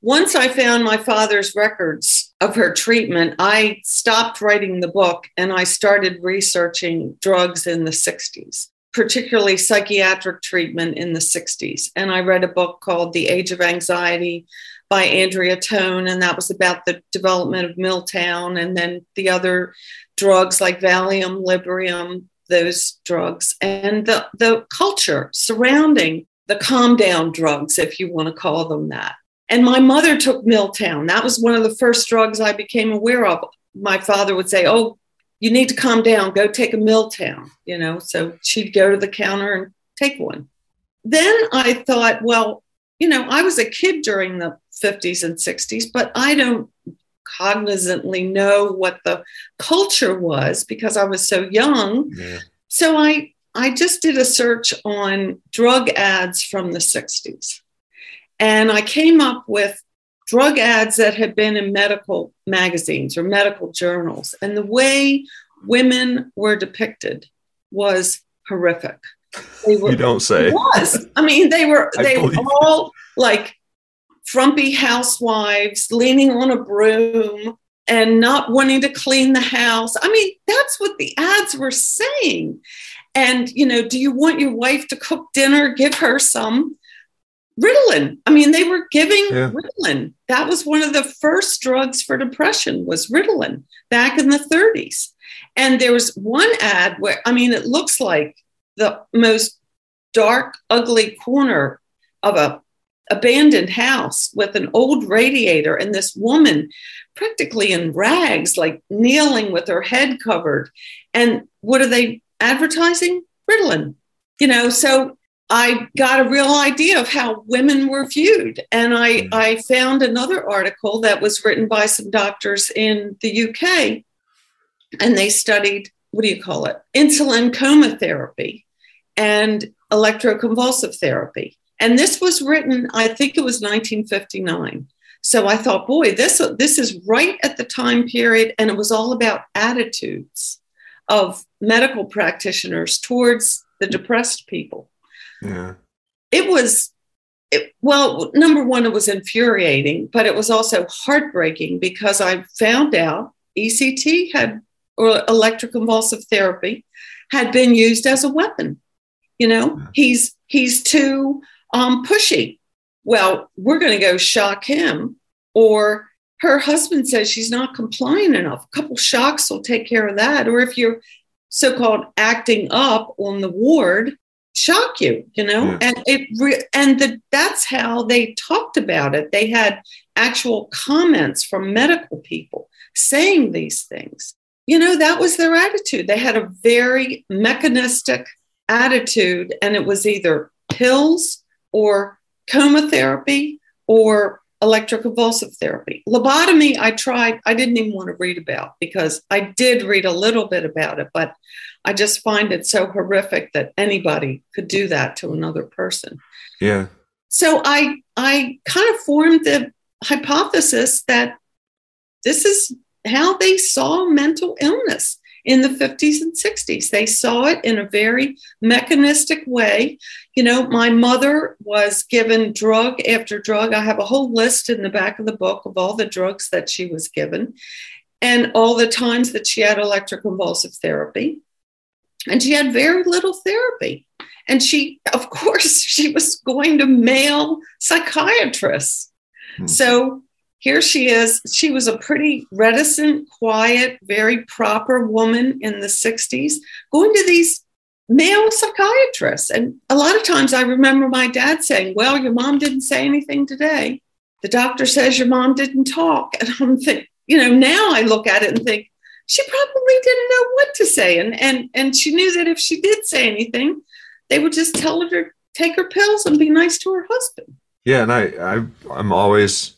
once I found my father's records of her treatment, I stopped writing the book and I started researching drugs in the 60s, particularly psychiatric treatment in the 60s. And I read a book called The Age of Anxiety by Andrea Tone, and that was about the development of Miltown and then the other drugs like Valium, Librium, those drugs, and the, the culture surrounding the calm down drugs, if you want to call them that. And my mother took Miltown. That was one of the first drugs I became aware of. My father would say, Oh, you need to calm down, go take a Miltown, you know. So she'd go to the counter and take one. Then I thought, well, you know, I was a kid during the 50s and 60s, but I don't cognizantly know what the culture was because I was so young. Yeah. So I I just did a search on drug ads from the 60s. And I came up with drug ads that had been in medical magazines or medical journals. And the way women were depicted was horrific. They were, you don't say. was. I mean, they were they were all like frumpy housewives leaning on a broom and not wanting to clean the house. I mean, that's what the ads were saying. And, you know, do you want your wife to cook dinner? Give her some Ritalin. I mean, they were giving yeah. Ritalin. That was one of the first drugs for depression was Ritalin back in the 30s. And there was one ad where, I mean, it looks like the most dark, ugly corner of a abandoned house with an old radiator and this woman practically in rags, like kneeling with her head covered. And what are they advertising? Ritalin. You know, so I got a real idea of how women were viewed. And I, mm-hmm. I found another article that was written by some doctors in the UK. And they studied, what do you call it? Insulin coma therapy and electroconvulsive therapy. And this was written, I think it was 1959. So I thought, boy, this, this is right at the time period. And it was all about attitudes of medical practitioners towards the depressed people. Yeah. It was, it, well, number one, it was infuriating, but it was also heartbreaking because I found out ECT had, or electroconvulsive therapy, had been used as a weapon. You know, yeah. he's he's too um, pushy. Well, we're going to go shock him. Or her husband says she's not compliant enough. A couple shocks will take care of that. Or if you're so called acting up on the ward, shock you, you know? Yeah. And it re- and the, that's how they talked about it. They had actual comments from medical people saying these things. You know, that was their attitude. They had a very mechanistic attitude, and it was either pills or coma therapy or electroconvulsive therapy. Lobotomy, I tried, I didn't even want to read about because I did read a little bit about it, but I just find it so horrific that anybody could do that to another person. Yeah. So I I kind of formed the hypothesis that this is how they saw mental illness in the 50s and 60s. They saw it in a very mechanistic way. You know, my mother was given drug after drug. I have a whole list in the back of the book of all the drugs that she was given and all the times that she had electroconvulsive therapy and she had very little therapy. And she, of course, she was going to male psychiatrists. Mm-hmm. So here she is. She was a pretty reticent, quiet, very proper woman in the 60s, going to these male psychiatrists. And a lot of times I remember my dad saying, Well, your mom didn't say anything today. The doctor says your mom didn't talk. And I'm thinking, you know, now I look at it and think, she probably didn't know what to say. And, and, and she knew that if she did say anything, they would just tell her to take her pills and be nice to her husband. Yeah. And I, I I'm always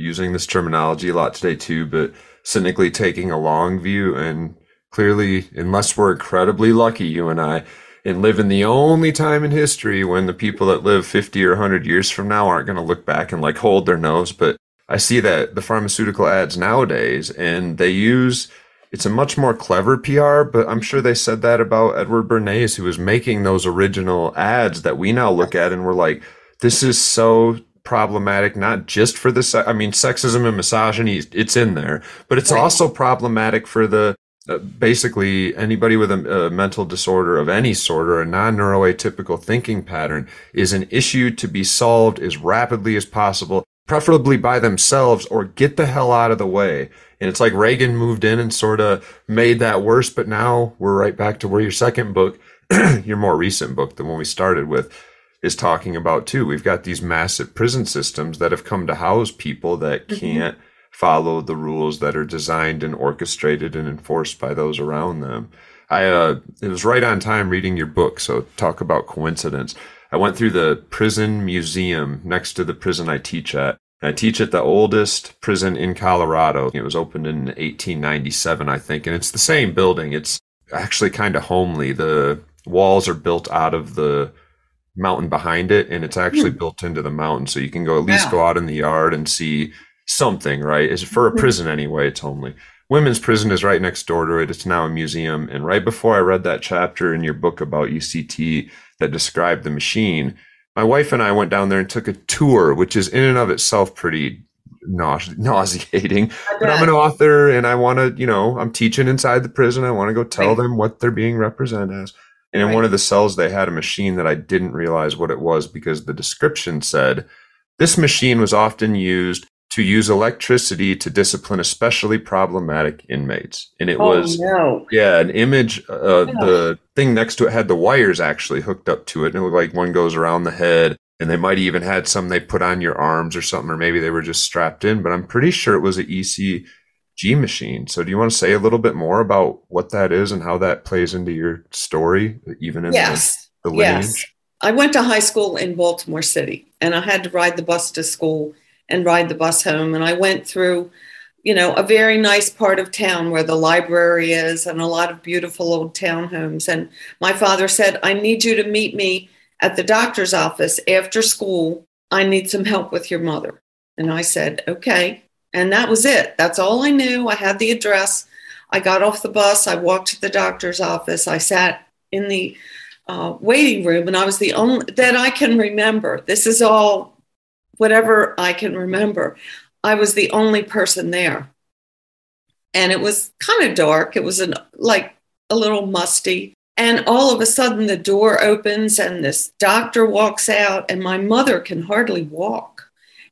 using this terminology a lot today too, but cynically taking a long view and clearly, unless we're incredibly lucky, you and I, and live in the only time in history when the people that live 50 or 100 years from now aren't going to look back and like hold their nose. But I see that the pharmaceutical ads nowadays, and they use it's a much more clever PR, but I'm sure they said that about Edward Bernays, who was making those original ads that we now look at and we're like, this is so problematic, not just for the, se- I mean, sexism and misogyny, it's in there, but it's right. also problematic for the, uh, basically anybody with a, a, mental disorder of any sort or a non-neuroatypical thinking pattern is an issue to be solved as rapidly as possible preferably by themselves or get the hell out of the way and it's like Reagan moved in and sort of made that worse. But now we're right back to where your second book, your more recent book, the one we started with, is talking about too. We've got these massive prison systems that have come to house people that mm-hmm. can't follow the rules that are designed and orchestrated and enforced by those around them. I uh, it was right on time reading your book. So talk about coincidence. I went through the prison museum next to the prison I teach at. I teach at the oldest prison in Colorado. It was opened in 1897, I think, and it's the same building. It's actually kind of homely. The walls are built out of the mountain behind it, and it's actually mm. built into the mountain, so you can go at least wow. go out in the yard and see something. Right? Is for a mm-hmm. prison anyway. It's only women's prison is right next door to it. It's now a museum. And right before I read that chapter in your book about ECT that described the machine, my wife and I went down there and took a tour, which is in and of itself pretty nauseating. But I'm an author and I want to, you know, I'm teaching inside the prison. I want to go tell them what they're being represented as. And right. in one of the cells, they had a machine that I didn't realize what it was because the description said this machine was often used to use electricity to discipline especially problematic inmates. And it oh, was, no. yeah, an image. Uh, yeah. The thing next to it had the wires actually hooked up to it. And it looked like one goes around the head. And they might even had some they put on your arms or something, or maybe they were just strapped in. But I'm pretty sure it was an ECG machine. So do you want to say a little bit more about what that is and how that plays into your story, even in yes. the, the lineage? Yes. I went to high school in Baltimore City and I had to ride the bus to school and ride the bus home. And I went through, you know, a very nice part of town where the library is and a lot of beautiful old townhomes. And my father said, I need you to meet me at the doctor's office after school. I need some help with your mother. And I said, okay. And that was it. That's all I knew. I had the address. I got off the bus. I walked to the doctor's office. I sat in the uh, waiting room, and I was the only that I can remember. This is all whatever I can remember, I was the only person there. And it was kind of dark. It was an, like a little musty. And all of a sudden, the door opens and this doctor walks out, and my mother can hardly walk.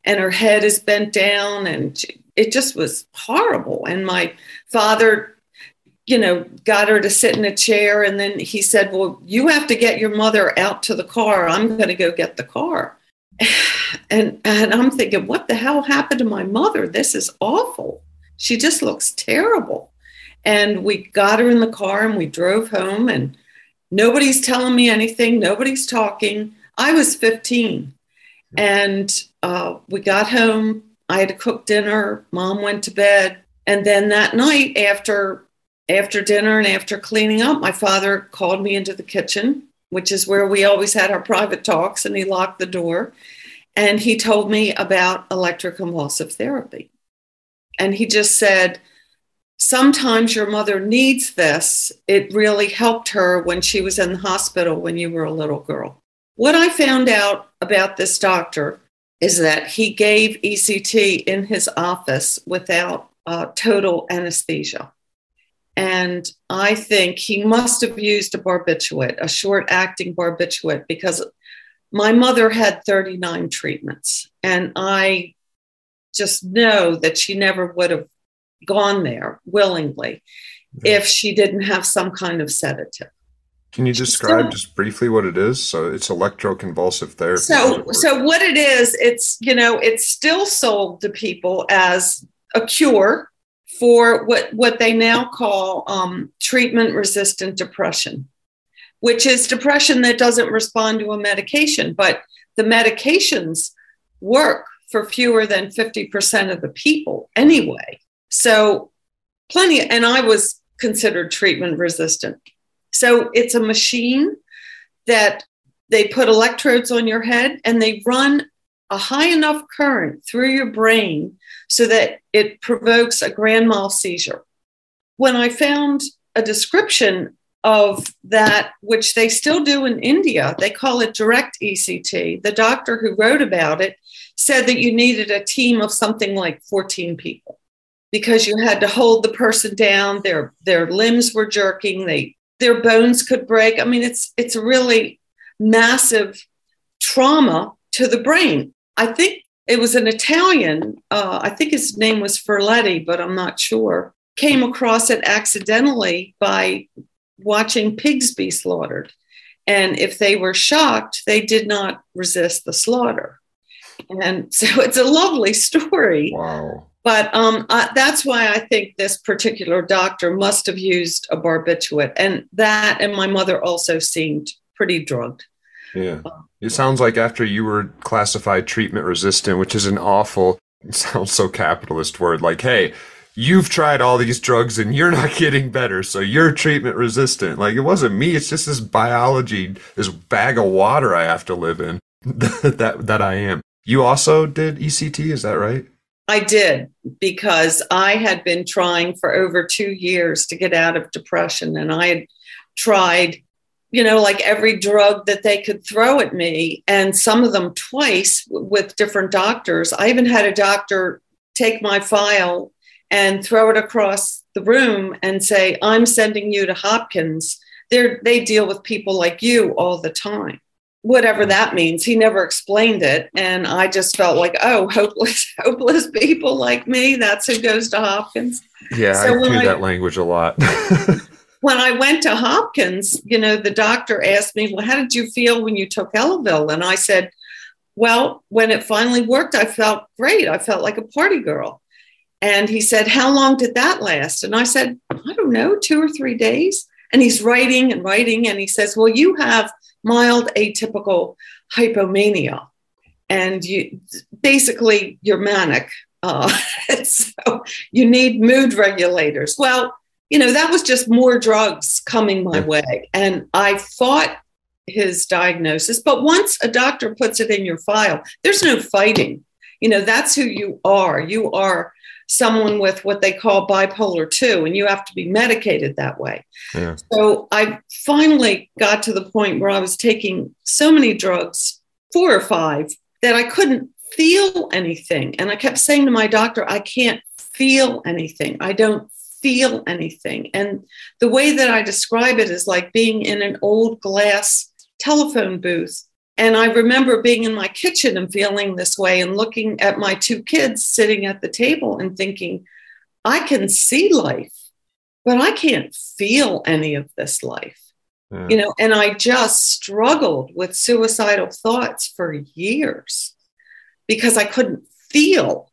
And her head is bent down, and it just was horrible. And my father, you know, got her to sit in a chair. And then he said, Well, you have to get your mother out to the car. I'm going to go get the car and and I'm thinking, what the hell happened to my mother? This is awful. She just looks terrible. And we got her in the car and we drove home and nobody's telling me anything. Nobody's talking. I was 15 and uh, we got home. I had to cook dinner. Mom went to bed. And then that night after after dinner and after cleaning up, my father called me into the kitchen which is where we always had our private talks, and he locked the door. And he told me about electroconvulsive therapy. And he just said, Sometimes your mother needs this. It really helped her when she was in the hospital when you were a little girl. What I found out about this doctor is that he gave ECT in his office without uh, total anesthesia. And I think he must have used a barbiturate, a short acting barbiturate, because my mother had 39 treatments. And I just know that she never would have gone there willingly if she didn't have some kind of sedative. Can you describe so, just briefly what it is? So it's electroconvulsive therapy. So, so what it is, it's you know, it's still sold to people as a cure for what, what they now call um, treatment resistant depression, which is depression that doesn't respond to a medication, but the medications work for fewer than 50% of the people anyway. So, plenty, and I was considered treatment resistant. So, it's a machine that they put electrodes on your head and they run a high enough current through your brain so that it provokes a grand mal seizure. When I found a description of that, which they still do in India, they call it direct ECT. The doctor who wrote about it said that you needed a team of something like 14 people because you had to hold the person down, their, their limbs were jerking, they, their bones could break. I mean, it's, it's really massive trauma to the brain. I think it was an Italian, uh, I think his name was Ferletti, but I'm not sure, came across it accidentally by watching pigs be slaughtered. And if they were shocked, they did not resist the slaughter. And so it's a lovely story. Wow. But um, uh, that's why I think this particular doctor must have used a barbiturate, and that and my mother also seemed pretty drugged. Yeah, it sounds like after you were classified treatment resistant, which is an awful, sounds so capitalist word. Like, hey, you've tried all these drugs and you're not getting better, so you're treatment resistant. Like, it wasn't me. It's just this biology, this bag of water I have to live in. that that I am. You also did ECT, is that right? I did because I had been trying for over two years to get out of depression. And I had tried, you know, like every drug that they could throw at me, and some of them twice with different doctors. I even had a doctor take my file and throw it across the room and say, I'm sending you to Hopkins. They're, they deal with people like you all the time whatever that means. He never explained it. And I just felt like, oh, hopeless, hopeless people like me. That's who goes to Hopkins. Yeah, so I hear that language a lot. when I went to Hopkins, you know, the doctor asked me, well, how did you feel when you took Elavil? And I said, well, when it finally worked, I felt great. I felt like a party girl. And he said, How long did that last? And I said, I don't know, two or three days. And he's writing and writing. And he says, Well, you have mild atypical hypomania. And you basically you're manic. Uh, so you need mood regulators. Well, you know, that was just more drugs coming my way. And I fought his diagnosis. But once a doctor puts it in your file, there's no fighting. You know, that's who you are. You are someone with what they call bipolar 2 and you have to be medicated that way. Yeah. so i finally got to the point where i was taking so many drugs four or five that i couldn't feel anything. And i kept saying to my doctor i can't feel anything. I don't feel anything. And the way that i describe it is like being in an old glass telephone booth and I remember being in my kitchen and feeling this way and looking at my two kids sitting at the table and thinking, I can see life, but I can't feel any of this life. Yeah. You know, and I just struggled with suicidal thoughts for years because I couldn't feel.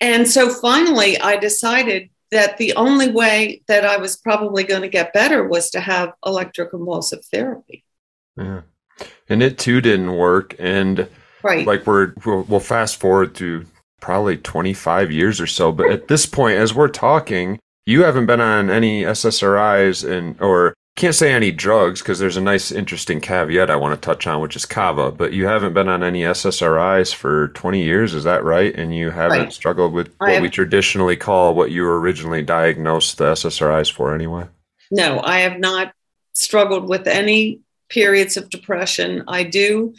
And so finally, I decided that the only way that I was probably going to get better was to have electroconvulsive therapy. Yeah and it too didn't work. And right, like we're we'll, we'll fast forward to probably 25 years or so. But at this point, as we're talking, you haven't been on any SSRIs and or can't say any drugs because there's a nice interesting caveat I want to touch on, which is kava. But you haven't been on any SSRIs for 20 years, is that right? And you haven't right. struggled with what have, we traditionally call what you were originally diagnosed the SSRIs for, anyway. No, I have not struggled with any periods of depression. I do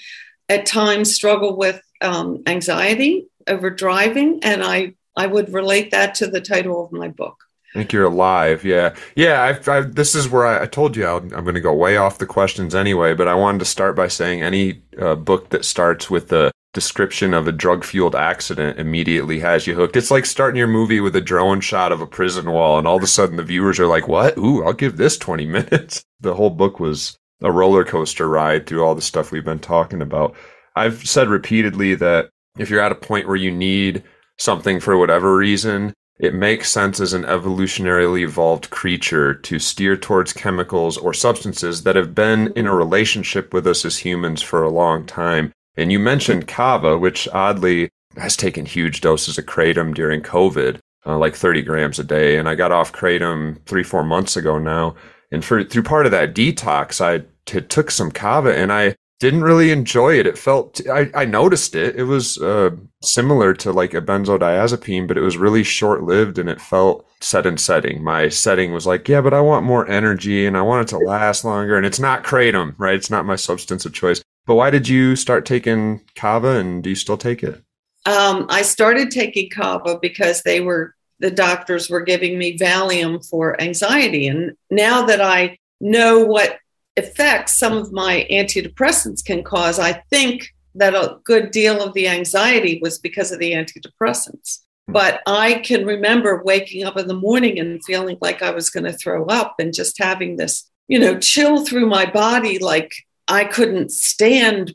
at times struggle with um, anxiety over driving, and I, I would relate that to the title of my book. I think you're alive. Yeah. Yeah. I've, I've, this is where I, I told you i am going to go way off the questions anyway, but I wanted to start by saying any uh, book that starts with the description of a drug fueled accident immediately has you hooked. It's like starting your movie with a drone shot of a prison wall, and all of a sudden the viewers are like, what? Ooh, I'll give this 20 minutes. The whole book was a roller coaster ride through all the stuff we've been talking about. I've said repeatedly that if you're at a point where you need something for whatever reason, it makes sense as an evolutionarily evolved creature to steer towards chemicals or substances that have been in a relationship with us as humans for a long time. And you mentioned kava, which oddly has taken huge doses of kratom during COVID, uh, like 30 grams a day. And I got off kratom three, four months ago now. And for through part of that detox, I t- took some kava and I didn't really enjoy it. It felt I, I noticed it. It was uh, similar to like a benzodiazepine, but it was really short lived and it felt set and setting. My setting was like, yeah, but I want more energy and I want it to last longer. And it's not kratom, right? It's not my substance of choice. But why did you start taking kava and do you still take it? Um, I started taking kava because they were the doctors were giving me Valium for anxiety. And now that I know what effects some of my antidepressants can cause, I think that a good deal of the anxiety was because of the antidepressants. Hmm. But I can remember waking up in the morning and feeling like I was going to throw up and just having this, you know, chill through my body like I couldn't stand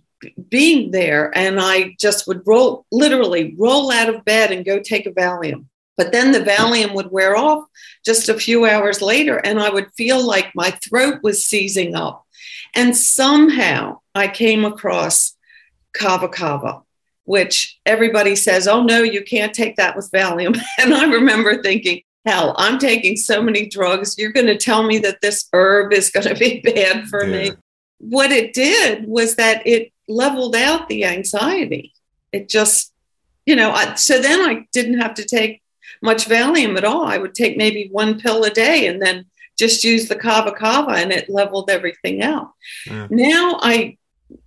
being there. And I just would roll, literally roll out of bed and go take a Valium But then the Valium would wear off just a few hours later, and I would feel like my throat was seizing up. And somehow I came across Kava Kava, which everybody says, oh no, you can't take that with Valium. And I remember thinking, hell, I'm taking so many drugs. You're going to tell me that this herb is going to be bad for yeah. me. What it did was that it leveled out the anxiety. It just, you know, I, so then I didn't have to take much Valium at all. I would take maybe one pill a day and then just use the kava kava and it leveled everything out. Yeah. Now I,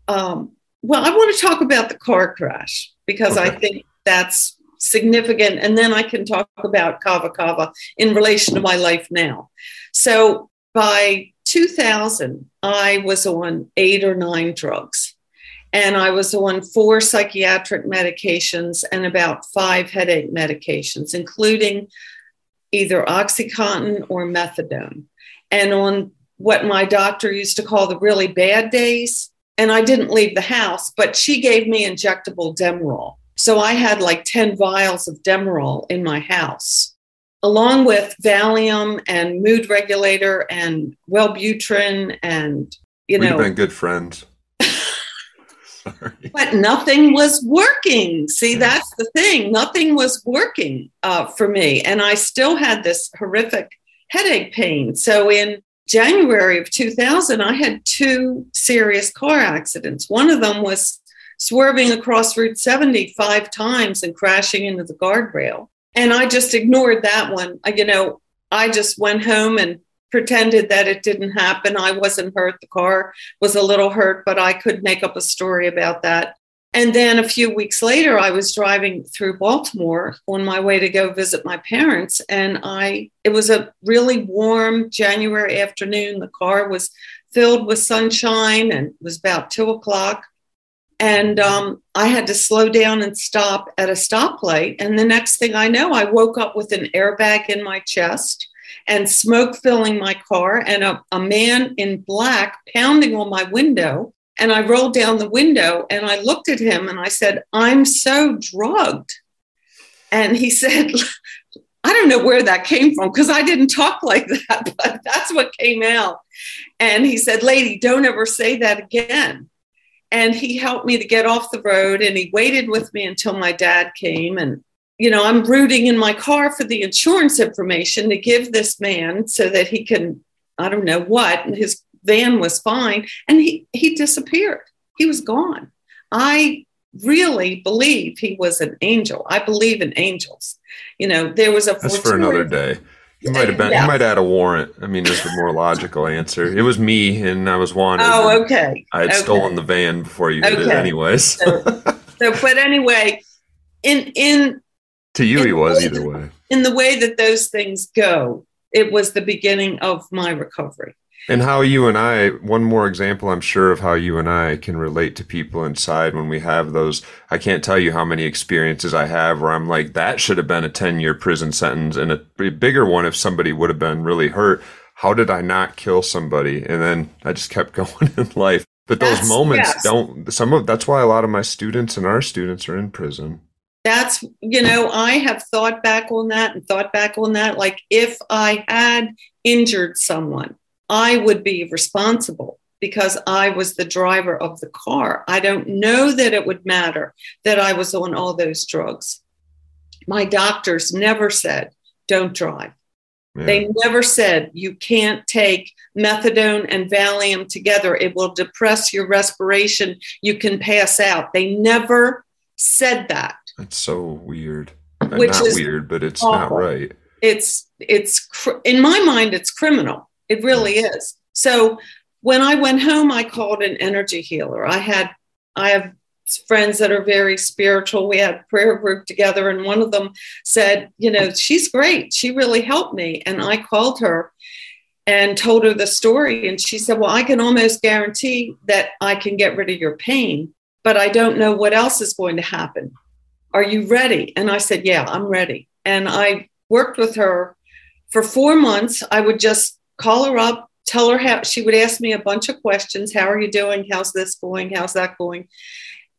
um, well, I want to talk about the car crash because okay. I think that's significant. And then I can talk about kava kava in relation to my life now. So by 2000, I was on eight or nine drugs. And I was on four psychiatric medications and about five headache medications, including either Oxycontin or methadone. And on what my doctor used to call the really bad days, and I didn't leave the house, but she gave me injectable Demerol. So I had like 10 vials of Demerol in my house, along with Valium and mood regulator and Wellbutrin and, you know. We've been good friends. But nothing was working. See, that's the thing. Nothing was working uh, for me. And I still had this horrific headache pain. So in January of 2000, I had two serious car accidents. One of them was swerving across Route 70 five times and crashing into the guardrail. And I just ignored that one. You know, I just went home and pretended that it didn't happen. I wasn't hurt. The car was a little hurt, but I could make up a story about that. And then a few weeks later, I was driving through Baltimore on my way to go visit my parents. And I, it was a really warm January afternoon. The car was filled with sunshine and it was about two o'clock. And um, I had to slow down and stop at a stoplight. And the next thing I know, I woke up with an airbag in my chest and smoke filling my car and a, a man in black pounding on my window. And I rolled down the window and I looked at him and I said, I'm so drugged. And he said, I don't know where that came from because I didn't talk like that, but that's what came out. And he said, Lady, don't ever say that again. And he helped me to get off the road and he waited with me until my dad came. And you know, I'm rooting in my car for the insurance information to give this man so that he can, I don't know what, and his van was fine. And he, he disappeared. He was gone. I really believe he was an angel. I believe in angels. You know, there was a. That's for another day. He might have been. Yeah. He might add a warrant. I mean, is a more logical answer. It was me, and I was wanted. Oh, okay. I had okay. stolen the van before you did okay. it, anyways. so, so, but anyway, in in to you, he was either way. In the way that those things go, it was the beginning of my recovery. And how you and I, one more example, I'm sure, of how you and I can relate to people inside when we have those. I can't tell you how many experiences I have where I'm like, that should have been a 10 year prison sentence and a bigger one if somebody would have been really hurt. How did I not kill somebody? And then I just kept going in life. But those that's, moments yes. don't, some of that's why a lot of my students and our students are in prison that's you know i have thought back on that and thought back on that like if i had injured someone i would be responsible because i was the driver of the car. I don't know that it would matter that i was on all those drugs. My doctors never said don't drive. Yeah. they never said you can't take methadone and valium together. It will depress your respiration. You can pass out. They never said that that's so weird. Which not is weird, but it's awful. not right. It's it's in my mind, it's criminal. It really is. So when I went home, I called an energy healer. I had I have friends that are very spiritual. We had prayer group together, and one of them said, "You know, she's great. She really helped me." And I called her and told her the story, and she said, "Well, I can almost guarantee that I can get rid of your pain, but I don't know what else is going to happen." Are you ready? And I said, Yeah, I'm ready. And I worked with her for four months. I would just call her up, tell her how she would ask me a bunch of questions. How are you doing? How's this going? How's that going?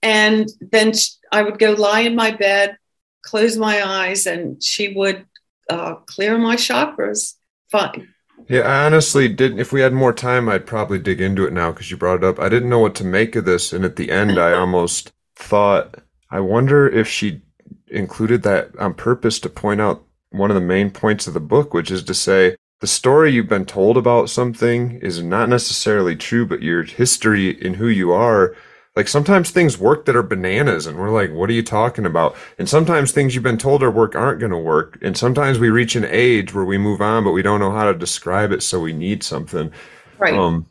And then I would go lie in my bed close my eyes and she would uh, clear my chakras. Fine. Yeah, I honestly didn't. If we had more time, I'd probably dig into it now because you brought it up. I didn't know what to make of this, and at the end, I almost thought, I wonder if she included that on purpose to point out one of the main points of the book, which is to say the story you've been told about something is not necessarily true, but your history in who you are like sometimes things work that are bananas and we're like, what are you talking about? And sometimes things you've been told are work aren't going to work. And sometimes we reach an age where we move on, but we don't know how to describe it. So we need something. Right. Um,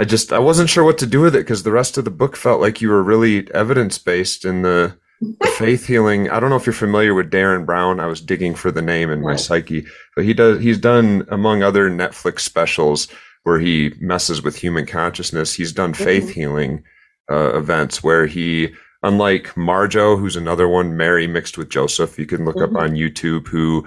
I just, I wasn't sure what to do with it because the rest of the book felt like you were really evidence based in the, the faith healing. I don't know if you're familiar with Derren Brown. I was digging for the name in my right. psyche, but he does, he's done among other Netflix specials where he messes with human consciousness. He's done faith mm-hmm. healing uh, events where he, unlike Marjoe, who's another one, Mary mixed with Joseph, you can look mm-hmm. up on YouTube, who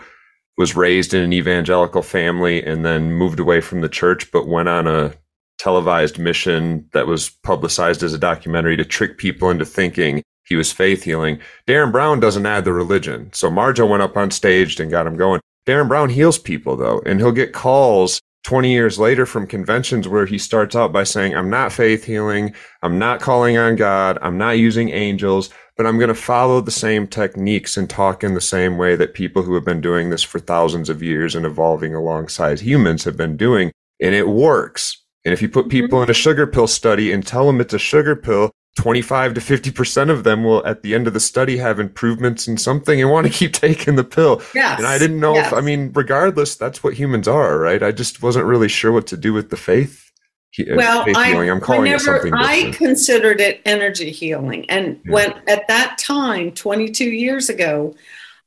was raised in an evangelical family and then moved away from the church, but went on a televised mission that was publicized as a documentary to trick people into thinking he was faith healing. Derren Brown doesn't add the religion. So Marjoe went up on stage and got him going. Derren Brown heals people though, and he'll get calls 20 years later from conventions where he starts out by saying, I'm not faith healing. I'm not calling on God. I'm not using angels, but I'm going to follow the same techniques and talk in the same way that people who have been doing this for thousands of years and evolving alongside humans have been doing. And it works. And if you put people mm-hmm. in a sugar pill study and tell them it's a sugar pill, 25 to 50% of them will at the end of the study have improvements in something and want to keep taking the pill. Yes. And I didn't know yes. if, I mean, regardless, that's what humans are, right? I just wasn't really sure what to do with the faith. Uh, well, faith I, healing. I'm calling whenever, it something different. I considered it energy healing. And yeah. when at that time, 22 years ago,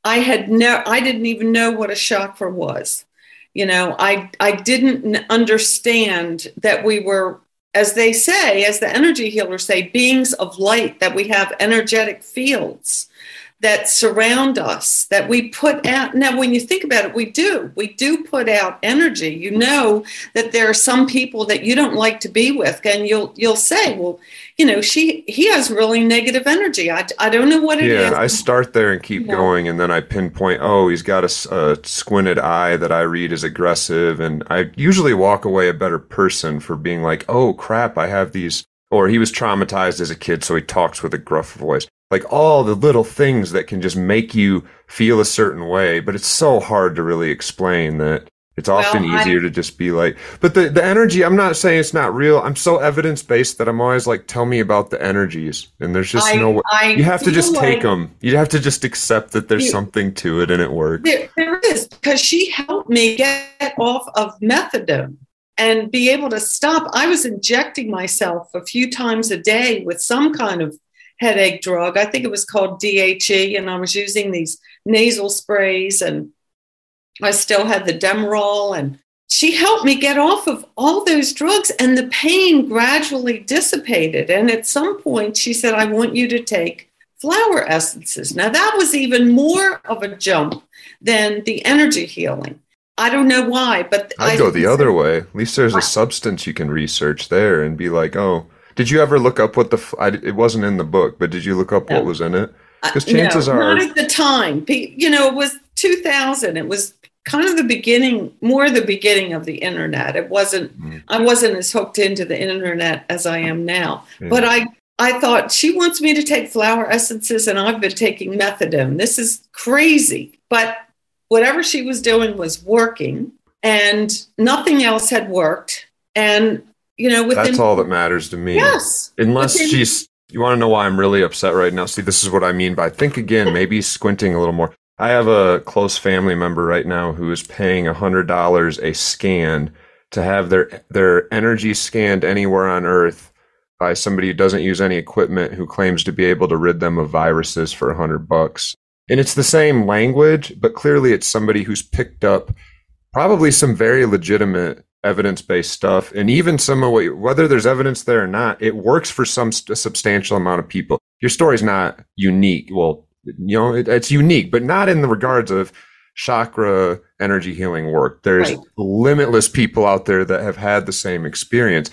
I had no, I didn't even know what a chakra was. You know, I, I didn't understand that we were as they say, as the energy healers say, beings of light, that we have energetic fields that surround us, that we put out. Now, when you think about it, we do. We do put out energy. You know that there are some people that you don't like to be with, and you'll you'll say, well, you know, she he has really negative energy. I, I don't know what it yeah, is. I start there and keep going, and then I pinpoint. Oh, he's got a, a, squinted eye that I read as aggressive, and I usually walk away a better person for being like, oh crap, I have these. Or he was traumatized as a kid, so he talks with a gruff voice. Like all the little things that can just make you feel a certain way, but it's so hard to really explain that it's often well, easier to just be like, but the, the energy, I'm not saying it's not real. I'm so evidence based that I'm always like, tell me about the energies. And there's just I, no way. You have to just take them. You have to just accept that there's you, something to it and it works. There, there is, because she helped me get off of methadone and be able to stop. I was injecting myself a few times a day with some kind of headache drug. I think it was called DHE. And I was using these nasal sprays and I still had the Demerol, and she helped me get off of all those drugs, and the pain gradually dissipated. And at some point, she said, I want you to take flower essences. Now, that was even more of a jump than the energy healing. I don't know why, but I'd go the other way. At least there's a substance you can research there and be like, oh, did you ever look up what the? I, it wasn't in the book, but did you look up no. what was in it? Because chances no, are, not at the time. You know, it was 2000. It was kind of the beginning, more the beginning of the internet. It wasn't, mm. I wasn't as hooked into the internet as I am now. Yeah. But I, I thought she wants me to take flower essences and I've been taking methadone. This is crazy. But whatever she was doing was working and nothing else had worked. And, you know, within, that's all that matters to me. Yes. Unless within, she's, you want to know why I'm really upset right now? See, this is what I mean by think again, maybe squinting a little more. I have a close family member right now who is paying $100 a scan to have their their energy scanned anywhere on earth by somebody who doesn't use any equipment who claims to be able to rid them of viruses for 100 bucks. And it's the same language, but clearly it's somebody who's picked up probably some very legitimate evidence-based stuff and even some of what whether there's evidence there or not, it works for some st- substantial amount of people. Your story's not unique. Well, you know, it, it's unique, but not in the regards of chakra energy healing work. There's right. limitless people out there that have had the same experience.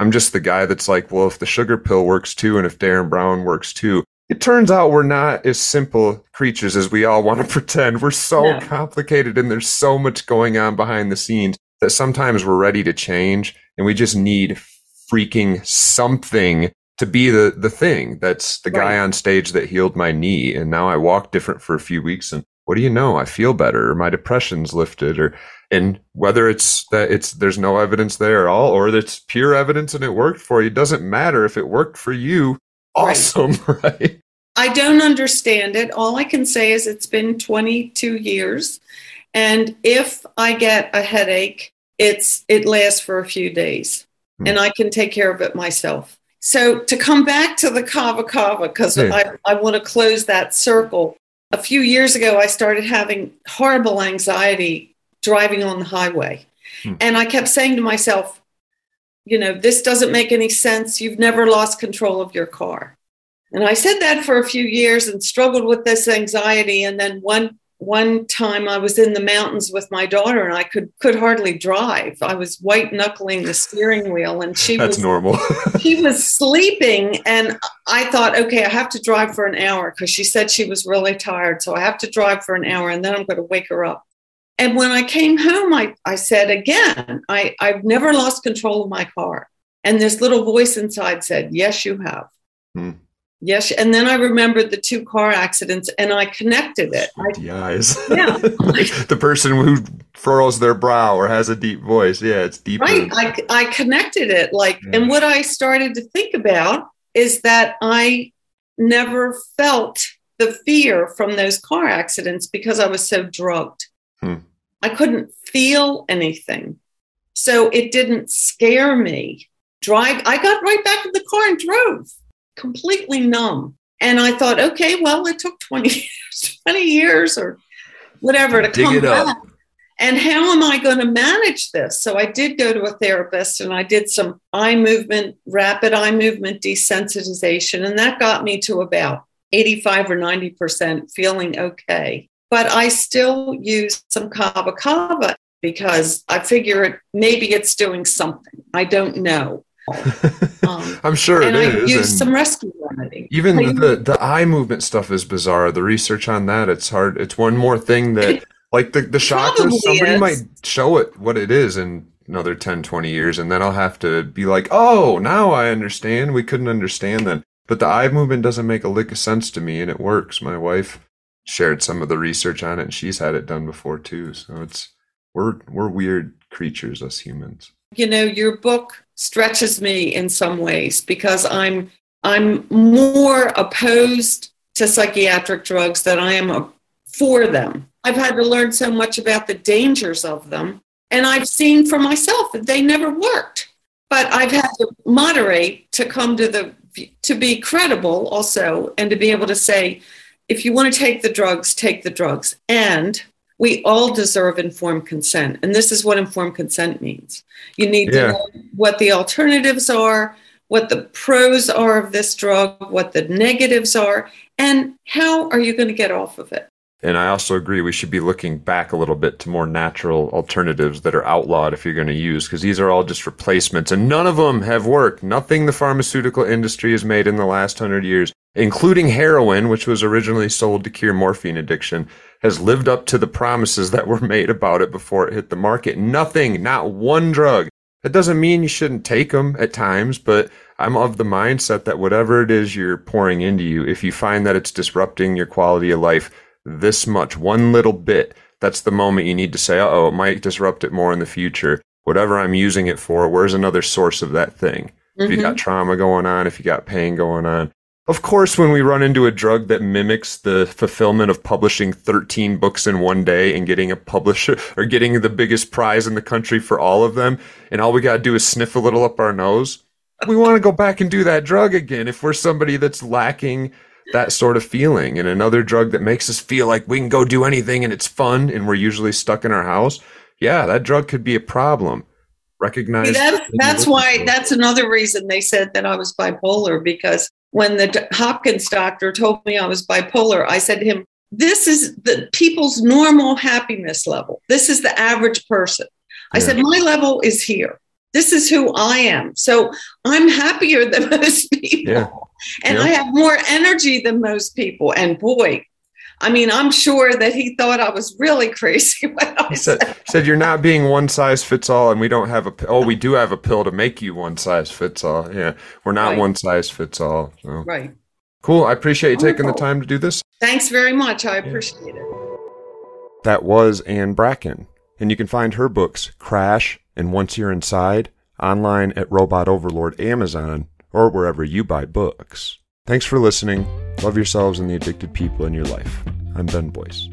I'm just the guy that's like, well, if the sugar pill works too, and if Derren Brown works too, it turns out we're not as simple creatures as we all want to pretend. We're so no. complicated and there's so much going on behind the scenes that sometimes we're ready to change and we just need freaking something to be the the thing that's the guy on stage that healed my knee and now I walk different for a few weeks and what do you know I feel better or my depression's lifted or and whether it's that it's there's no evidence there at all or it's pure evidence and it worked for you It doesn't matter if it worked for you awesome right. right I don't understand it all I can say is it's been 22 years and if I get a headache it's it lasts for a few days hmm. and I can take care of it myself so to come back to the kava kava, because I, I want to close that circle. A few years ago, I started having horrible anxiety driving on the highway. Hmm. And I kept saying to myself, you know, this doesn't make any sense. You've never lost control of your car. And I said that for a few years and struggled with this anxiety. And then one one time I was in the mountains with my daughter and I could could hardly drive. I was white knuckling the steering wheel and she That's was normal. she was sleeping and I thought, okay, I have to drive for an hour because she said she was really tired. So I have to drive for an hour and then I'm going to wake her up. And when I came home, I, I said again, I, I've never lost control of my car. And this little voice inside said, Yes, you have. Hmm. Yes, and then I remembered the two car accidents, and I connected it. I, the eyes. Yeah, the person who furrows their brow or has a deep voice. Yeah, it's deep. Right. I I connected it like, yeah. and what I started to think about is that I never felt the fear from those car accidents because I was so drugged. Hmm. I couldn't feel anything, so it didn't scare me. Drive. I got right back in the car and drove completely numb. And I thought, okay, well, it took 20 years, 20 years or whatever to Dig come back. Up. And how am I going to manage this? So I did go to a therapist and I did some eye movement, rapid eye movement desensitization. And that got me to about 85 or 90% feeling okay. But I still use some kava kava because I figure it, maybe it's doing something. I don't know. Um, I'm sure and it I is. Use some rescue remedy. Even the the eye movement stuff is bizarre. The research on that, it's hard. It's one more thing that, like the the chakras, somebody is. might show it what it is in another 10, 20 years, and then I'll have to be like, oh, now I understand. We couldn't understand then. But the eye movement doesn't make a lick of sense to me, and it works. My wife shared some of the research on it, and she's had it done before too. So it's we're we're weird creatures, us humans. You know, your book stretches me in some ways because I'm I'm more opposed to psychiatric drugs than I am for them. I've had to learn so much about the dangers of them, and I've seen for myself that they never worked. But I've had to moderate to come to the to be credible also and to be able to say if you want to take the drugs, take the drugs. And we all deserve informed consent. And this is what informed consent means. You need yeah. to know what the alternatives are, what the pros are of this drug, what the negatives are, and how are you going to get off of it. And I also agree we should be looking back a little bit to more natural alternatives that are outlawed if you're going to use, because these are all just replacements and none of them have worked. Nothing the pharmaceutical industry has made in the last hundred years, including heroin, which was originally sold to cure morphine addiction, has lived up to the promises that were made about it before it hit the market. Nothing, not one drug. That doesn't mean you shouldn't take them at times, but I'm of the mindset that whatever it is you're pouring into you, if you find that it's disrupting your quality of life, this much, one little bit, that's the moment you need to say, oh, it might disrupt it more in the future. Whatever I'm using it for, where's another source of that thing? Mm-hmm. If you got mm-hmm. trauma going on, if you got pain going on. Of course, when we run into a drug that mimics the fulfillment of publishing 13 books in one day and getting a publisher or getting the biggest prize in the country for all of them, and all we got to do is sniff a little up our nose, we want to go back and do that drug again if we're somebody that's lacking that sort of feeling. And another drug that makes us feel like we can go do anything and it's fun and we're usually stuck in our house yeah that drug could be a problem. Recognize that's, that's why that's another reason they said that i was bipolar because when the hopkins doctor told me i was bipolar i said to him this is the people's normal happiness level this is the average person i yeah. said my level is here This is who I am. So I'm happier than most people. Yeah. And Yeah. I have more energy than most people. And boy, I mean, I'm sure that he thought I was really crazy when I He said, said, said you're not being one size fits all, and we don't have a. Oh, we do have a pill to make you one size fits all. Yeah, we're not Right. one size fits all. So right. cool. I appreciate you taking the time to do this. Thanks very much. I appreciate it. That was Ann Bracken, and you can find her books Crash and Once You're Inside online at Robot Overlord Amazon or wherever you buy books. Thanks for listening. Love yourselves and the addicted people in your life. I'm Ben Boyce.